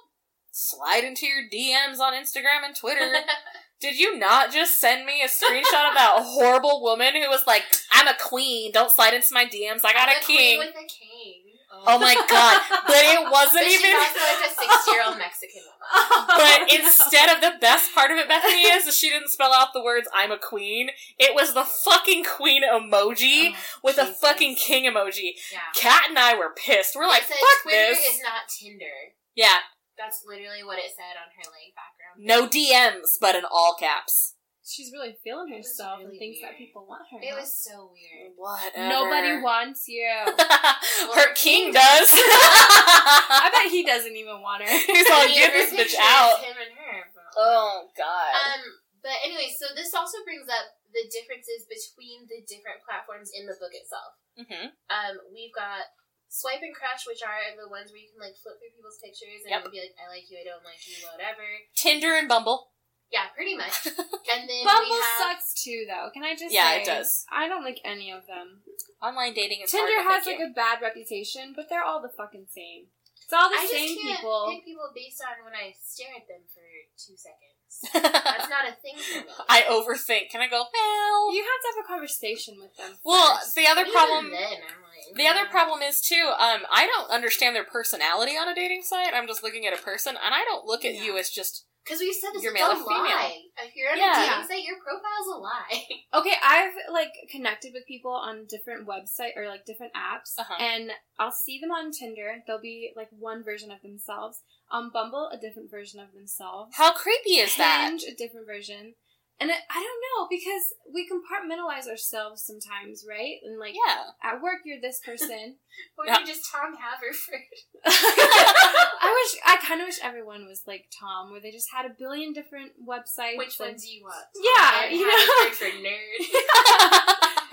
slide into your DMs on Instagram and Twitter. [laughs] Did you not just send me a screenshot of that [laughs] horrible woman who was like, I'm a queen, don't slide into my DMs, I got I'm a king. with a king. Oh my [laughs] god. But it wasn't But she's even. also like a six-year-old Mexican woman. But instead of the best part of it, Bethany, is that she didn't spell out the words "I'm a queen." It was the fucking queen emoji Oh, with a fucking king emoji. Yeah. Kat and I were pissed. We're like, "Fuck Twitter this!" is not Tinder. yeah, That's literally what it said on her like background. no DMs, but in all caps. She's really feeling herself really and thinks that people want her. It huh? was so weird. Whatever. Nobody wants you. [laughs] Her king does. [laughs] I bet he doesn't even want her. He's all, I mean, get her this bitch out. Him and her. but- Oh god. Um, but anyway, so this also brings up the differences between the different platforms in the book itself. hmm Um, we've got Swipe and Crush, which are the ones where you can like flip through people's pictures and Yep. it'll be like, I like you, I don't like you, whatever. Tinder and Bumble. Yeah, pretty much. [laughs] And then Bumble have sucks too, though. Can I just Yeah, say? it does. I don't like any of them. Online dating is Tinder hard, has like a bad reputation, but they're all the fucking same. It's all the I just same can't people. pick people based on when I stare at them for two seconds. A That's not a [laughs] thing for me. I overthink. Can I go? Well, You have to have a conversation with them. well. first. The other Even problem. then, I'm like, The other problem is too. Um, I don't understand their personality on a dating site. I'm just looking at a person, and I don't look at you as just. Because we've said this You're male a or female. lie. If you're on Yeah. a dating site, your profile's a lie. [laughs] Okay, I've like connected with people on different website or like different apps, Uh-huh. and I'll see them on Tinder. They'll be like one version of themselves. On Bumble, a different version of themselves. How creepy is that? Hinge, a different version. And it, I don't know because we compartmentalize ourselves sometimes, right? And like Yeah. at work, you're this person. [laughs] Or Yeah. you're just Tom Haverford. [laughs] [laughs] I wish I kind of wish everyone was like Tom, where they just had a billion different websites. Which and- one do you want? Yeah, you know. Haverford for nerd.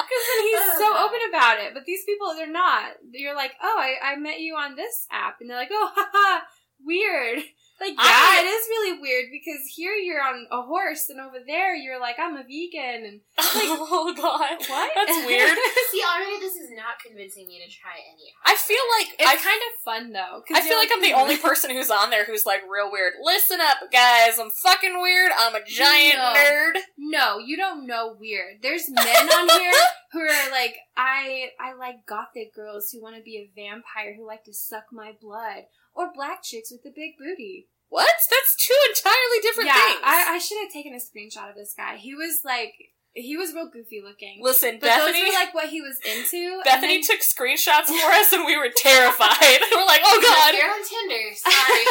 Because then he's Oh, so God. open about it. But these people, they're not. You're like, oh, I, I met you on this app. And they're like, oh, haha, weird. Like, I- yeah, it is really weird because here you're on a horse, and over there you're like, I'm a vegan, and like, [laughs] oh god, what? [laughs] That's weird. [laughs] See, already this is not convincing me to try any. I feel like It's I kind of fun though. I feel you're like I'm the hmm. only person who's on there who's like real weird. Listen up, guys. I'm fucking weird. I'm a giant No. nerd. No, you don't know weird. There's men on here who are like, I I like gothic girls who want to be a vampire who like to suck my blood, or black chicks with a big booty. What? That's two entirely different yeah, things. I, I should have taken a screenshot of this guy. He was like, he was real goofy looking. Listen, but Bethany. those were like what he was into. Bethany then- took screenshots for us, and we were terrified. [laughs] we're like, "Oh God, You're on Tinder. Sorry.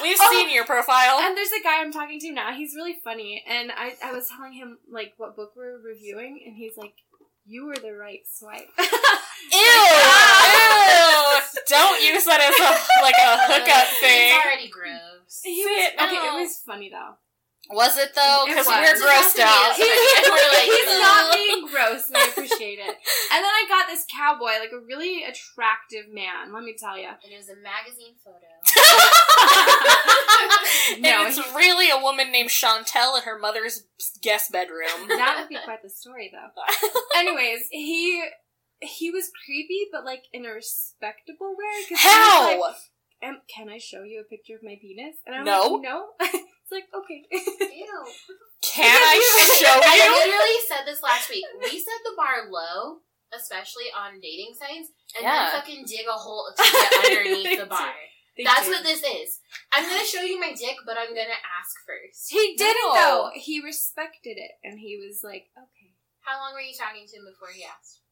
[laughs] we've Oh. seen your profile." And there's a guy I'm talking to now. He's really funny, and I, I was telling him like what book we're reviewing, and he's like, "You were the right swipe." Ew, ew! Don't use that as a like a hookup thing. It's already gross. he was it? okay. No. It was funny though. Was it though? Because we're grossed out. He's- He's, We're like, he's "Ugh." not being gross, and I appreciate it. [laughs] And then I got this cowboy, like a really attractive man. Let me tell you. And it was a magazine photo. [laughs] [laughs] No, and it's really a woman named Chantel in her mother's guest bedroom. that would be quite the story, though. Anyways, he he was creepy, but like in a respectable way. 'cause he was How? like, um, can I show you a picture of my penis? And I'm No. like, no. [laughs] it's like okay. Ew. [laughs] Can I [laughs] show you? I you? literally said this last week. We set the bar low, especially on dating sites, and Yeah. then fucking dig a hole to get underneath the bar. They That's did. what this is. I'm gonna show you my dick, but I'm gonna ask first. He didn't No. though. He respected it, and he was like, okay, How long were you talking to him before he asked?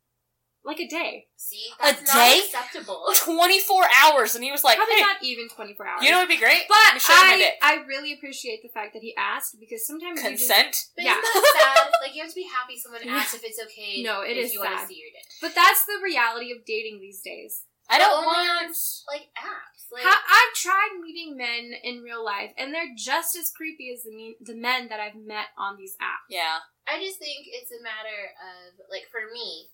Like a day. See, A that's day? acceptable. [laughs] 24 hours, and he was like, Probably hey, not even 24 hours. you know what'd be great? but Let me show you my I. I really appreciate the fact that he asked because sometimes you just Consent? But Yeah. isn't that sad? Like you have to be happy someone asked if it's okay. [laughs] No, it if is you want to sad. see your dick. But that's the reality of dating these days. I don't But only want. on, like apps. Like Ha- I've tried meeting men in real life, and they're just as creepy as the, me- the men that I've met on these apps. Yeah. I just think it's a matter of like for me,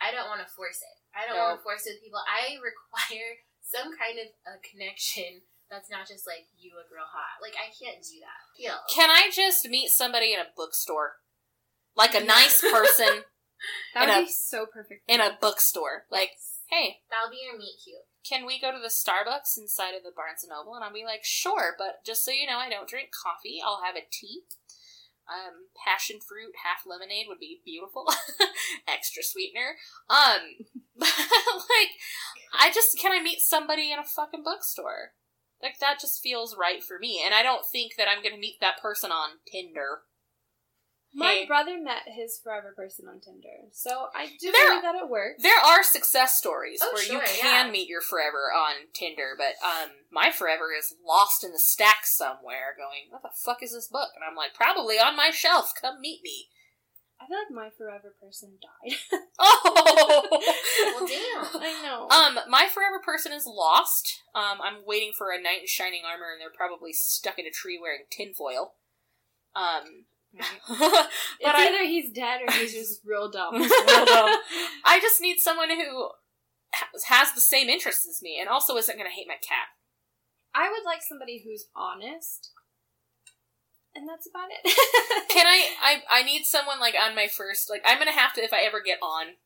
I don't want to force it. I don't No. want to force it with people. I [laughs] require some kind of a connection that's not just like you a girl hot. Like I can't do that. Feel. Can I just meet somebody in a bookstore? Like a Yeah. nice person [laughs] That In would a- be so perfect. in a bookstore. Like, hey, That'll be your meet cute. can we go to the Starbucks inside of the Barnes and Noble? And I'll be like, sure, but just so you know, I don't drink coffee. I'll have a tea. Um, passion fruit, half lemonade would be beautiful. [laughs] Extra sweetener. Um, [laughs] like, I just can I meet somebody in a fucking bookstore? Like that just feels right for me, and I don't think that I'm gonna meet that person on Tinder. My Hey. brother met his forever person on Tinder, so I do There- believe that it works. There are success stories Oh, where sure, you can yeah. meet your forever on Tinder, but um, my forever is lost in the stack somewhere, going, "What the fuck is this book?" And I'm like, "Probably on my shelf. Come meet me." I feel like my forever person died. [laughs] Oh, [laughs] Well, damn. I know. um, my forever person is lost. Um, I'm waiting for a knight in shining armor, and they're probably stuck in a tree wearing tinfoil. Um, [laughs] but I, either he's dead or he's just real dumb. [laughs] Real dumb. [laughs] I just need someone who has- has the same interests as me, and also isn't going to hate my cat. I would like somebody who's honest, and that's about it. Can I, I? I need someone like on my first. Like I'm gonna have to if I ever get on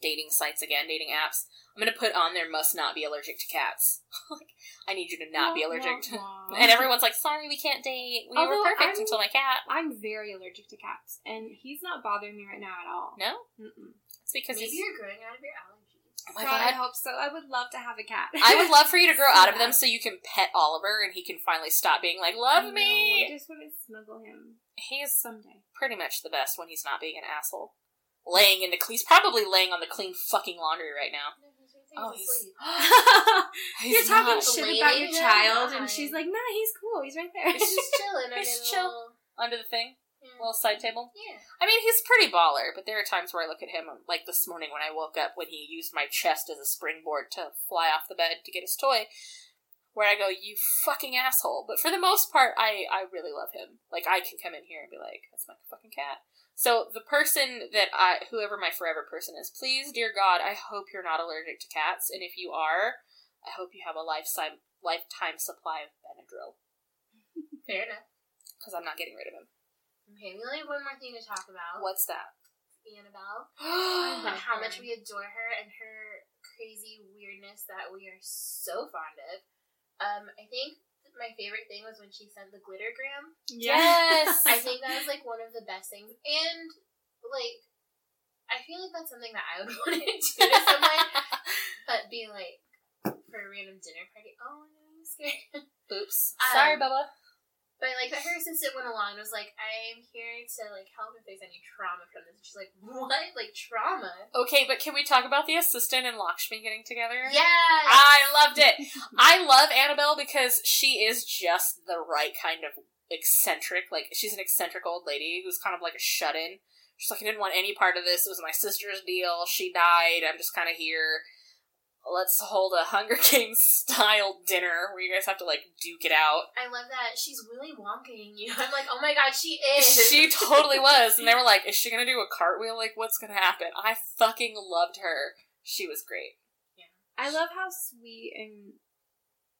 dating sites again, dating apps. I'm gonna put on there must not be allergic to cats. [laughs] like I need you to not be allergic to. And everyone's like, "Sorry, we can't date. We Although were perfect I'm- until my cat." I'm very allergic to cats, and he's not bothering me right now at all. No, Mm-mm. it's because Maybe he's. you're growing out of your allergies. Oh my God, I hope so. I would love to have a cat. I would love for you to [laughs] grow out of them so you can pet Oliver and he can finally stop being like, I "Love know, me." I just want to snuggle him He's someday. pretty much the best when he's not being an asshole. Laying in the he's probably laying on the clean fucking laundry right now. No, he's Oh, he's [laughs] [laughs] he's, You're talking shit about your child, and she's like, "Nah, he's cool. He's right there." He's just [laughs] chilling under He's the chill. little- under the thing, Yeah. little side table. yeah. I mean, he's pretty baller, but there are times where I look at him, um, like this morning when I woke up, when he used my chest as a springboard to fly off the bed to get his toy, where I go, "You fucking asshole!" But for the most part, I I really love him. Like I can come in here and be like, "That's my fucking cat." So the person that I, whoever my forever person is, please, dear God, I hope you're not allergic to cats, and if you are, I hope you have a lifetime lifetime supply of Benadryl Fair enough. because I'm not getting rid of him. Okay, we only have one more thing to talk about. What's that? Annabelle. and [gasps] how much we adore her and her crazy weirdness that we are so fond of. Um, I think my favorite thing was when she sent the glittergram. Yes. I think that was like one of the best things, and like, I feel like that's something that I would [laughs] want to do to someone, but be like for a random dinner party. Oh no, I'm scared. Oops. Um, Sorry, Bella. But like her assistant went along and was like, "I'm here to like help if there's any trauma from this." And she's like, "What? Like trauma?" Okay, but can we talk about the assistant and Lakshmi getting together? Yeah. I loved it. I love Annabelle because she is just the right kind of eccentric. Like she's an eccentric old lady who's kind of like a shut in. She's like, I didn't want any part of this. It was my sister's deal. She died. I'm just kind of here. Let's hold a Hunger [laughs] Games style dinner where you guys have to like duke it out. I love that she's Willy Wonking you. [laughs] I'm like, oh my god, she is. [laughs] She totally was, and they were like, "Is she gonna do a cartwheel? Like, what's gonna happen?" I fucking loved her. She was great. Yeah. I love how sweet and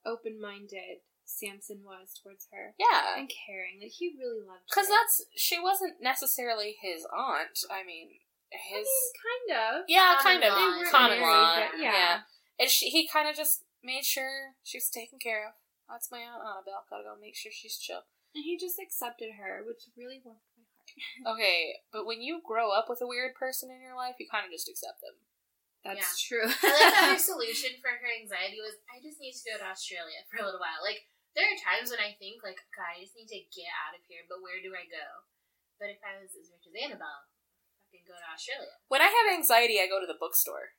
open minded Samson was towards her. Yeah, And caring. Like he really loved her. because that's she wasn't necessarily his aunt. I mean, I his mean, kind of. yeah, Common kind of law. They weren't common married, law. yeah. yeah. And she he kind of just made sure she was taken care of. That's my aunt Annabelle. Gotta go make sure she's chill. And he just accepted her, which really warmed my heart. [laughs] Okay, but when you grow up with a weird person in your life, you kind of just accept them. That's true. I like that [laughs] her solution for her anxiety was, I just need to go to Australia for a little while. Like, there are times when I think, like, God, I just need to get out of here, but where do I go? But if I was as rich as Annabelle, I can go to Australia. When I have anxiety, I go to the bookstore.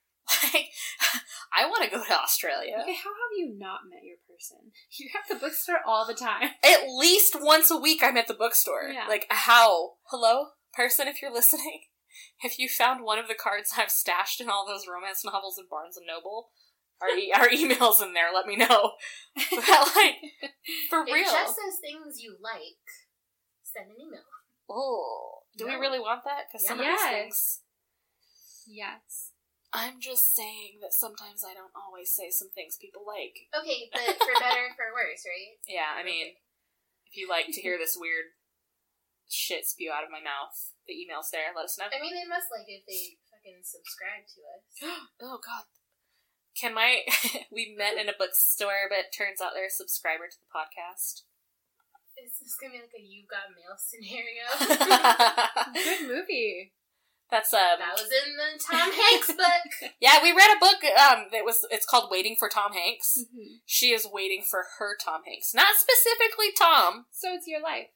Like, [laughs] I want to go to Australia. Okay, how have you not met your person? [laughs] You're at the bookstore all the time. [laughs] At least once a week, I'm at the bookstore. Yeah. Like, how? Hello, person, if you're listening. If you found one of the cards I've stashed in all those romance novels in Barnes and Noble, our, e- our emails in there, let me know. But, like, for If real. just says things you like, send an email. Oh, do we really want that? Because some of these things. yes. I'm just saying that sometimes I don't always say some things people like. Okay, but [laughs] for better or for worse, right? Yeah, I mean, if you like to hear [laughs] this weird shit spew out of my mouth, the email's there. Let us know. I mean, they must like it if they fucking subscribe to us. [gasps] oh God. Can my [laughs] we met in a bookstore, but turns out they're a subscriber to the podcast. Is this gonna be like a you got mail scenario? Good movie. That's um that was in the Tom Hanks book. [laughs] yeah, we read a book um that was it's called Waiting for Tom Hanks. Mhm. She is waiting for her Tom Hanks, not specifically Tom. So it's your life.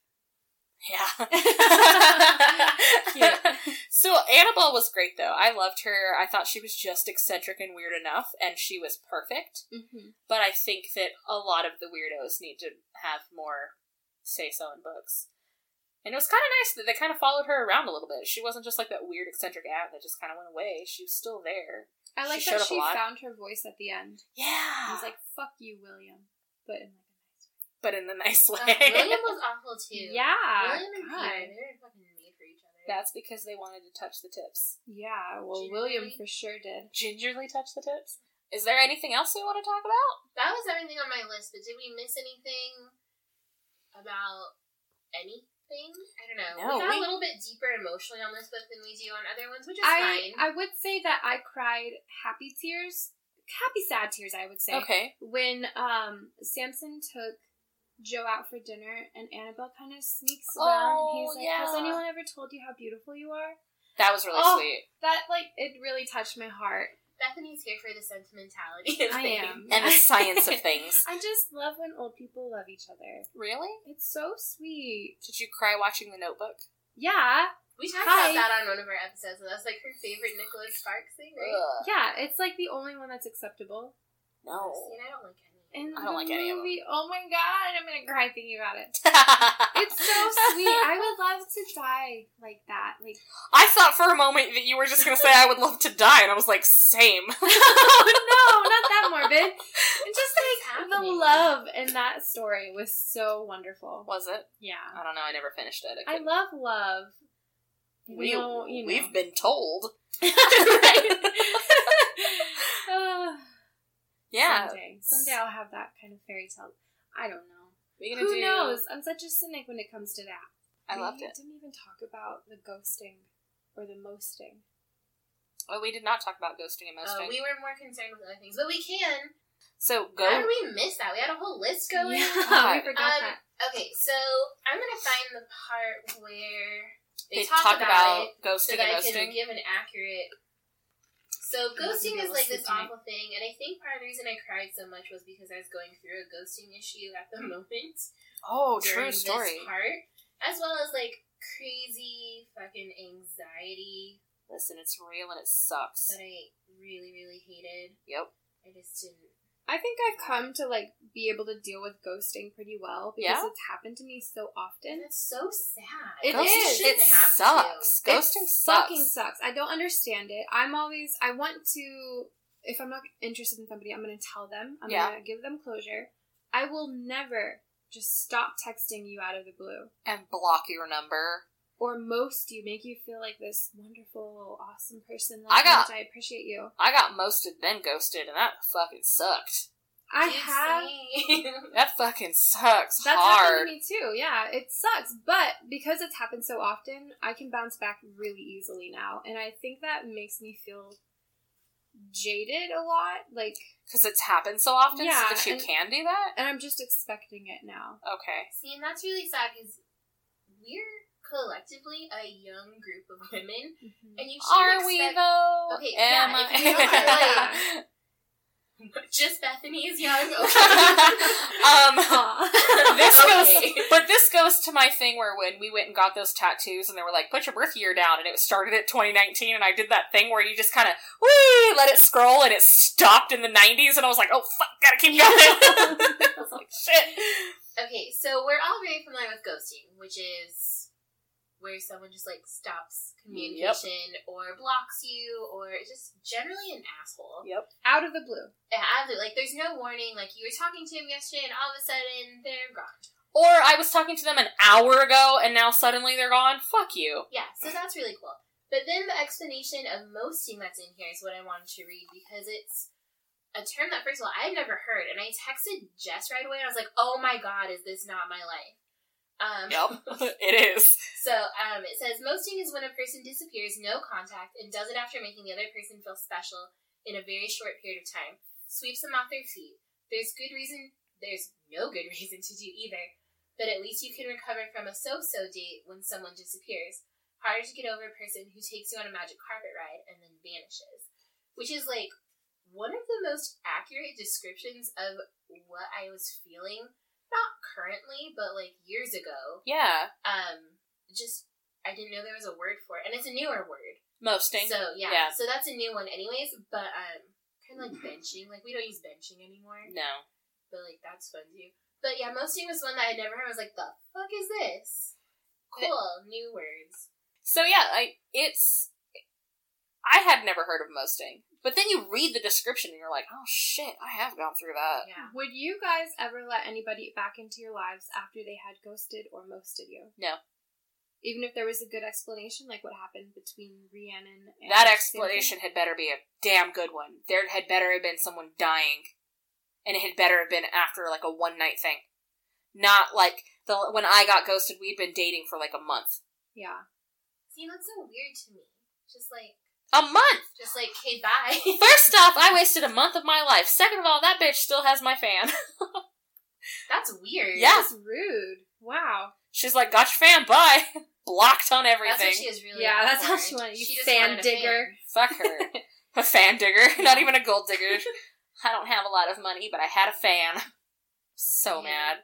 Yeah. [laughs] [laughs] So Annabelle was great though. I loved her. I thought she was just eccentric and weird enough, and she was perfect. Mm-hmm. But I think that a lot of the weirdos need to have more say so in books. And it was kind of nice that they kind of followed her around a little bit. She wasn't just like that weird eccentric aunt that just kind of went away. She was still there. I like She that she found her voice at the end. Yeah. He's like, "Fuck you, William," but in like a nice way. but in the nice Uh, way. William was [laughs] awful too. Yeah, William and God. Peter, they were fucking made for each other. That's because they wanted to touch the tips. Yeah, well, Gingerly? William for sure did. Gingerly touch the tips. Is there anything else we want to talk about? that was everything on my list. But did we miss anything about anything? I don't know. No, we got we- a little bit deeper emotionally on this book than we do on other ones, which is I fine. I would say that I cried happy tears, happy sad tears. I would say Okay. when um Samson took Joe out for dinner and Annabelle kind of sneaks Oh, around. and he's like, "Has anyone ever told you how beautiful you are?" That was really Oh. sweet. That like it really touched my heart. Bethany's here for the sentimentality. Of I things. am. And the science of [laughs] things. I just love when old people love each other. Really? It's so sweet. Did you cry watching The Notebook? Yeah, We talked Hi. about that on one of our episodes, and that's like her favorite Nicholas Sparks thing, right? Ugh. yeah. It's like the only one that's acceptable. No. And I don't like any. And I don't the like any of movie, Oh my god, I'm gonna cry thinking about it. [laughs] It's so sweet. I would love to die like that. Like [laughs] I thought for a moment that you were just gonna say I would love to die, and I was like, same. oh [laughs] no, not that morbid. And just What's like the love in that story was so wonderful. was it? Yeah. I don't know. I never finished it. I couldn't- love love. we, know, you know. We've been told. right. Yeah. Someday. Someday I'll have that kind of fairy tale. I don't know. What are gonna Who do? knows? I'm such a cynic when it comes to that. I loved we it. didn't even talk about the ghosting or the mosting. Oh, we did not talk about ghosting and Uh, mosting. we were more concerned with other things, but we can. so go. How did we miss that? We had a whole list going. Yeah, God. [laughs] we forgot Um, that. Okay, so I'm gonna find the part where they, they talk, talk about, about it so ghosting that and I can ghosting. give an accurate. So ghosting is like this awful thing, and I think part of the reason I cried so much was because I was going through a ghosting issue at the hmm. moment. Oh, true story. Part, as well as like crazy fucking anxiety Listen, it's real and it sucks. that I really, really hated. Yep. I just didn't. I think I've come to like be able to deal with ghosting pretty well because Yeah? it's happened to me so often. And it's so sad. It Ghosting, is. It have sucks. to. Ghosting It sucks. Fucking sucks. I don't understand it. I'm always I want to if I'm not interested in somebody, I'm gonna tell them. I'm Yeah. gonna give them closure. I will never just stop texting you out of the blue. And block your number. Or most you make you feel like this wonderful, awesome person. I got- I appreciate you. I got mosted, then ghosted, and that fucking sucked. I Keep have. That fucking sucks That's hard. happened to me too. Yeah, it sucks, but because it's happened so often, I can bounce back really easily now, and I think that makes me feel jaded a lot. Like, Because it's happened so often, Yeah, so that you and- can do that? and I'm just expecting it now. Okay. See, and that's really sad because we're collectively a young group of women, and you should Are we, though? Okay, Am yeah, I- if you are, like- [laughs] just Bethany is young. [laughs] Okay. um, [laughs] Aw. this goes, but this goes to my thing where when we went and got those tattoos, and they were like, "Put your birth year down," and it started at 2019, and I did that thing where you just kind of wee let it scroll, and it stopped in the 90s, and I was like, "Oh fuck, gotta keep going." I was like, "Shit." okay, so we're all very familiar with ghosting, which is where someone just like stops communication or blocks you or is just generally an asshole. Yep. Out of the blue. Yeah, absolutely. Like there's no warning. Like you were talking to him yesterday, and all of a sudden they're gone. Or I was talking to them an hour ago, and now suddenly they're gone. Fuck you. Yeah, so that's really cool. But then the explanation of mosting that's in here is what I wanted to read because it's a term that, first of all, I had never heard. And I texted Jess right away and I was like, oh my god, is this not my life? Um, Yep, [laughs] it is. So um, it says mosting is when a person disappears, no contact, and does it after making the other person feel special in a very short period of time. Sweeps them off their feet. There's good reason. There's no good [laughs] reason to do either, but at least you can recover from a so-so date when someone disappears. Harder to get over a person who takes you on a magic carpet ride and then vanishes, which is like one of the most accurate descriptions of what I was feeling. Not currently, but like years ago Yeah. um just I didn't know there was a word for it, and it's a newer word. Mosting. So yeah, Yeah. so that's a new one, anyways. But um, kind of like benching. Like we don't use benching anymore, no. but like that's fun too. But yeah, mosting was one that I never heard. I was like, the fuck is this? Cool, new words. So yeah, I it's I had never heard of mosting. But then you read the description and you're like, oh shit, I have gone through that. Yeah. Would you guys ever let anybody back into your lives after they had ghosted or mosted you? No. Even if there was a good explanation, like what happened between Rhiannon and That Samson? explanation had better be a damn good one. There had better have been someone dying. And it had better have been after like a one night thing. Not like the when I got ghosted, we'd been dating for like a month. Yeah. See, that's so weird to me. Just like, A month! just like, okay, bye. [laughs] First off, I wasted a month of my life. Second of all, that bitch still has my fan. [laughs] that's weird. Yeah. That's rude. Wow. She's like, got your fan, bye. [laughs] Blocked on everything. That's what she is really. Yeah, out that's how she wanted you, just fan wanted a digger. fan. Fuck her. a fan digger. Not even a gold digger. I don't have a lot of money, but I had a fan. So Yeah. mad.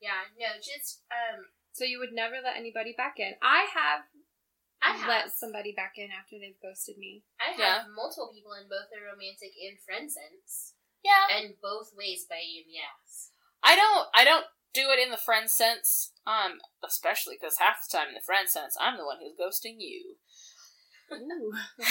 Yeah, no, just um, So you would never let anybody back in. I have, I have let somebody back in after they've ghosted me. I have Yeah. multiple people in both the romantic and friend sense, Yeah. and both ways by you yes. I don't I don't do it in the friend sense. Um, especially because half the time in the friend sense, I'm the one who's ghosting you. Ooh. [laughs]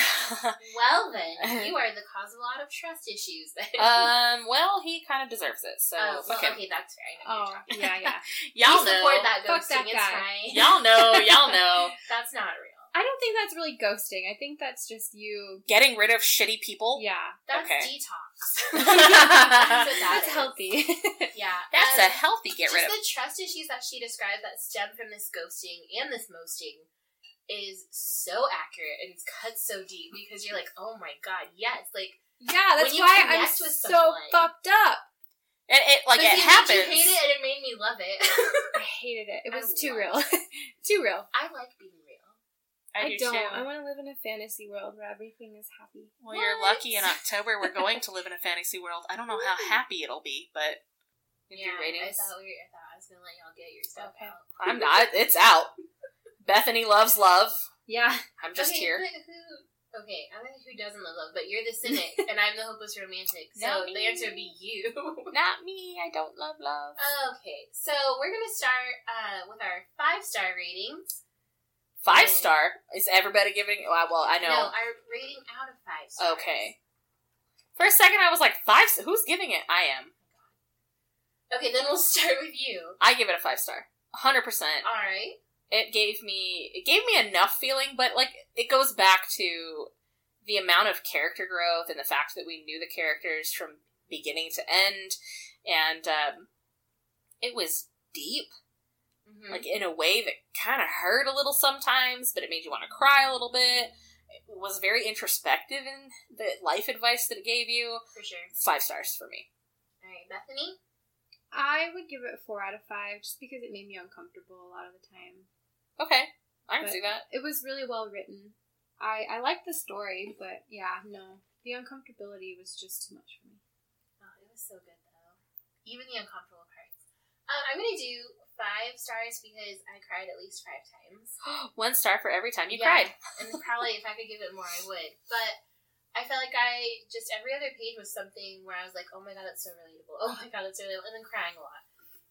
Well then, you [laughs] are the cause of a lot of trust issues. Then. um, well, he kind of deserves it, so oh, well, him. okay, that's fair. I know Oh, you're yeah, yeah. [laughs] Y'all we support know. that ghosting. that it's guy. fine. Y'all know. Y'all know. that's not real. I don't think that's really ghosting. I think that's just you. Getting rid of shitty people. Yeah, That's Okay. detox. [laughs] That's what that that's is. healthy. Yeah. [laughs] That's um, a healthy get just rid of. the trust issues that she described that stem from this ghosting and this mosting is so accurate and it's cut so deep because you're like, oh my god, yes, like yeah, that's you why I'm connect with so someone. fucked up. It, it like it see, happens. Made you hate it and it made me love it. I hated it. It [laughs] I was too love real. too real. I like being real. I, do don't. too. I want to live in a fantasy world where everything is happy. Well, you're lucky in October we're going to live in a fantasy world. I don't know how happy it'll be, but with your I thought, we, I thought I was gonna let y'all get your stuff okay. out. [laughs] I'm not. It's out. Bethany loves love. Yeah. I'm just okay, here. But who? Okay, I'm not who doesn't love love, but you're the cynic, [laughs] and I'm the hopeless romantic. So Not the me. answer would be you. [laughs] Not me. I don't love love. okay, so we're gonna start uh, with our five star ratings. Five star. Is everybody giving? Well, well I know. No, our rating out of five stars. okay. For a second, I was like five. Who's giving it? I am. Okay, then we'll [laughs] start with you. I give it a five star. Hundred percent. All right. It gave me. It gave me enough feeling, but like it goes back to the amount of character growth and the fact that we knew the characters from beginning to end, and um, it was deep. Mhm. like in a way that kind of hurt a little sometimes, but it made you want to cry a little bit. It was very introspective in the life advice that it gave you. for sure. Five stars for me. All right, Bethany. I would give it a four out of five just because it made me uncomfortable a lot of the time. Okay, I can But see that. It was really well written. I I liked the story, but yeah, no, the uncomfortability was just too much for me. Oh, it was so good though. Even the uncomfortable parts. Um, I'm gonna do five stars because I cried at least five times. [gasps] One star for every time you Yeah. cried. [laughs] and probably if I could give it more, I would. But I felt like I just every other page was something where I was like, "Oh my god, that's so relatable! [laughs] Oh my god, that's so relatable," and then crying a lot.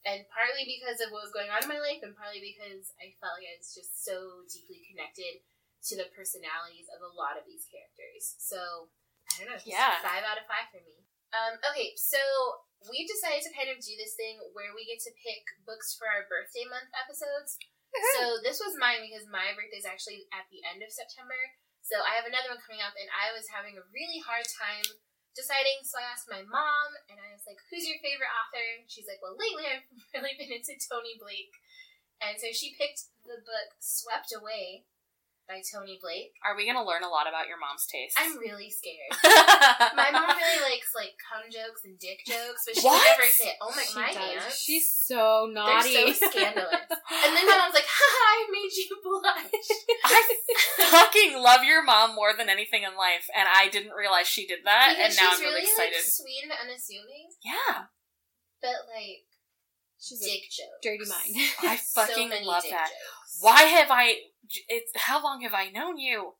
And partly because of what was going on in my life, and partly because I felt like I was just so deeply connected to the personalities of a lot of these characters. So I don't know, Yeah. five out of five for me. Um, okay, so we decided to kind of do this thing where we get to pick books for our birthday month episodes. Uh-huh. So this was mine because my birthday is actually at the end of September. So I have another one coming up, and I was having a really hard time deciding. So I asked my mom, and I was like, "Who's your favorite author?" And she's like, "Well, lately I've [laughs] really been into Toni Blake," and so she picked the book "Swept Away" by Toni Blake. Are we going to learn a lot about your mom's taste? I'm really scared. [laughs] My mom really likes like cum jokes and dick jokes, but she What? never say, "Oh my, She my does. aunts." She's so they're naughty. so scandalous. [laughs] And then my mom's like, "Haha, I made you blush." [laughs] I fucking love your mom more than anything in life, and I didn't realize she did that, and Because now she's I'm really, excited. Like, sweet and unassuming, yeah, but like She's a dick jokes. dirty mind. I So fucking many love that. jokes. Why have I? It's how long have I known you?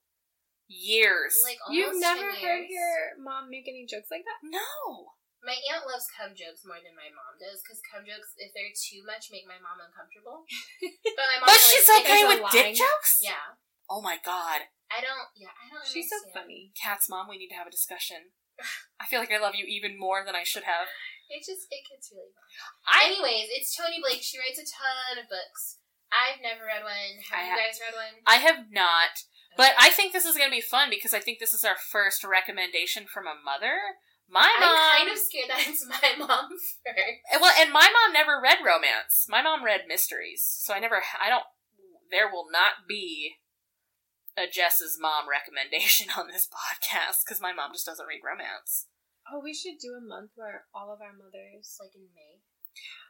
Years. Like You've never 10 heard your mom make any jokes like that? no. My aunt loves cum jokes more than my mom does because cum jokes, if they're too much, make my mom uncomfortable. [laughs] But my mom, But she's likes okay with dick jokes. Yeah, Oh my god, I don't. Yeah, I don't. She's so funny. Cat's mom, we need to have a discussion. I feel like I love you even more than I should have. It just it gets really fun. I Anyways, it's Toni Blake. She writes a ton of books. I've never read one. Have I you guys read one? I have not, but I think this is going to be fun because I think this is our first recommendation from a mother. My mom. I'm kind of scared that it's my mom [laughs] first. well, and my mom never read romance. My mom read mysteries, so I never. I don't. There will not be a Jess's mom [laughs] recommendation on this podcast because my mom just doesn't read romance. Oh, we should do a month where all of our mothers. Like in May.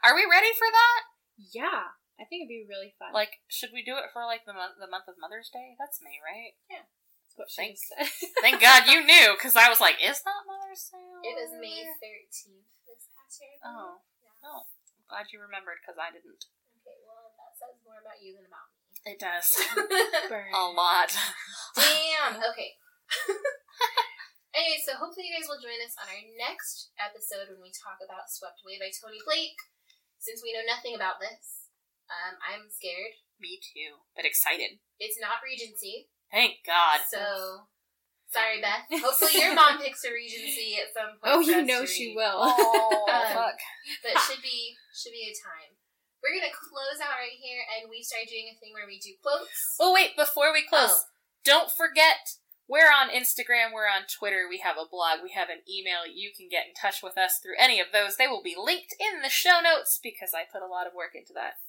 Are we ready for that? Yeah, I think it'd be really fun. Like, should we do it for like the month, the month of Mother's Day? That's May, right? Yeah. That's what she said. [laughs] Thank God you [laughs] knew, because I was like, is that Mother's Day? It was May 13th this past year. Oh. believe. Yeah. Oh, I'm glad you remembered because I didn't. Okay, well, that says more about you than about me. It does. [laughs] A lot. Damn. Okay. anyway, so hopefully you guys will join us on our next episode when we talk about Swept Away by Toni Blake. Since we know nothing about this, um, I'm scared. Me too, but excited. It's not Regency, Thank God. so sorry, Beth. [laughs] Hopefully your mom picks a Regency at some point. oh, you know she will. [laughs] Oh, Um, fuck. but should be should be a time. we're gonna close out right here, and we start doing a thing where we do quotes. Oh wait, before we close, Oh. don't forget we're on Instagram, we're on Twitter, we have a blog, we have an email. You can get in touch with us through any of those. They will be linked in the show notes because I put a lot of work into that.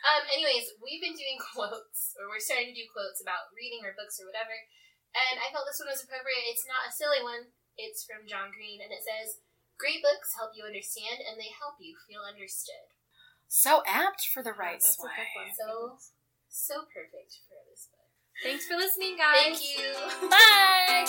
Um, anyways, we've been doing [laughs] quotes, or we're starting to do quotes about reading or books or whatever, and I felt this one was appropriate. It's not a silly one. It's from John Green, and it says, "Great books help you understand, and they help you feel understood." So apt for the right that's a good one. So, so perfect for this book. Thanks for listening, guys. Thank you. Bye!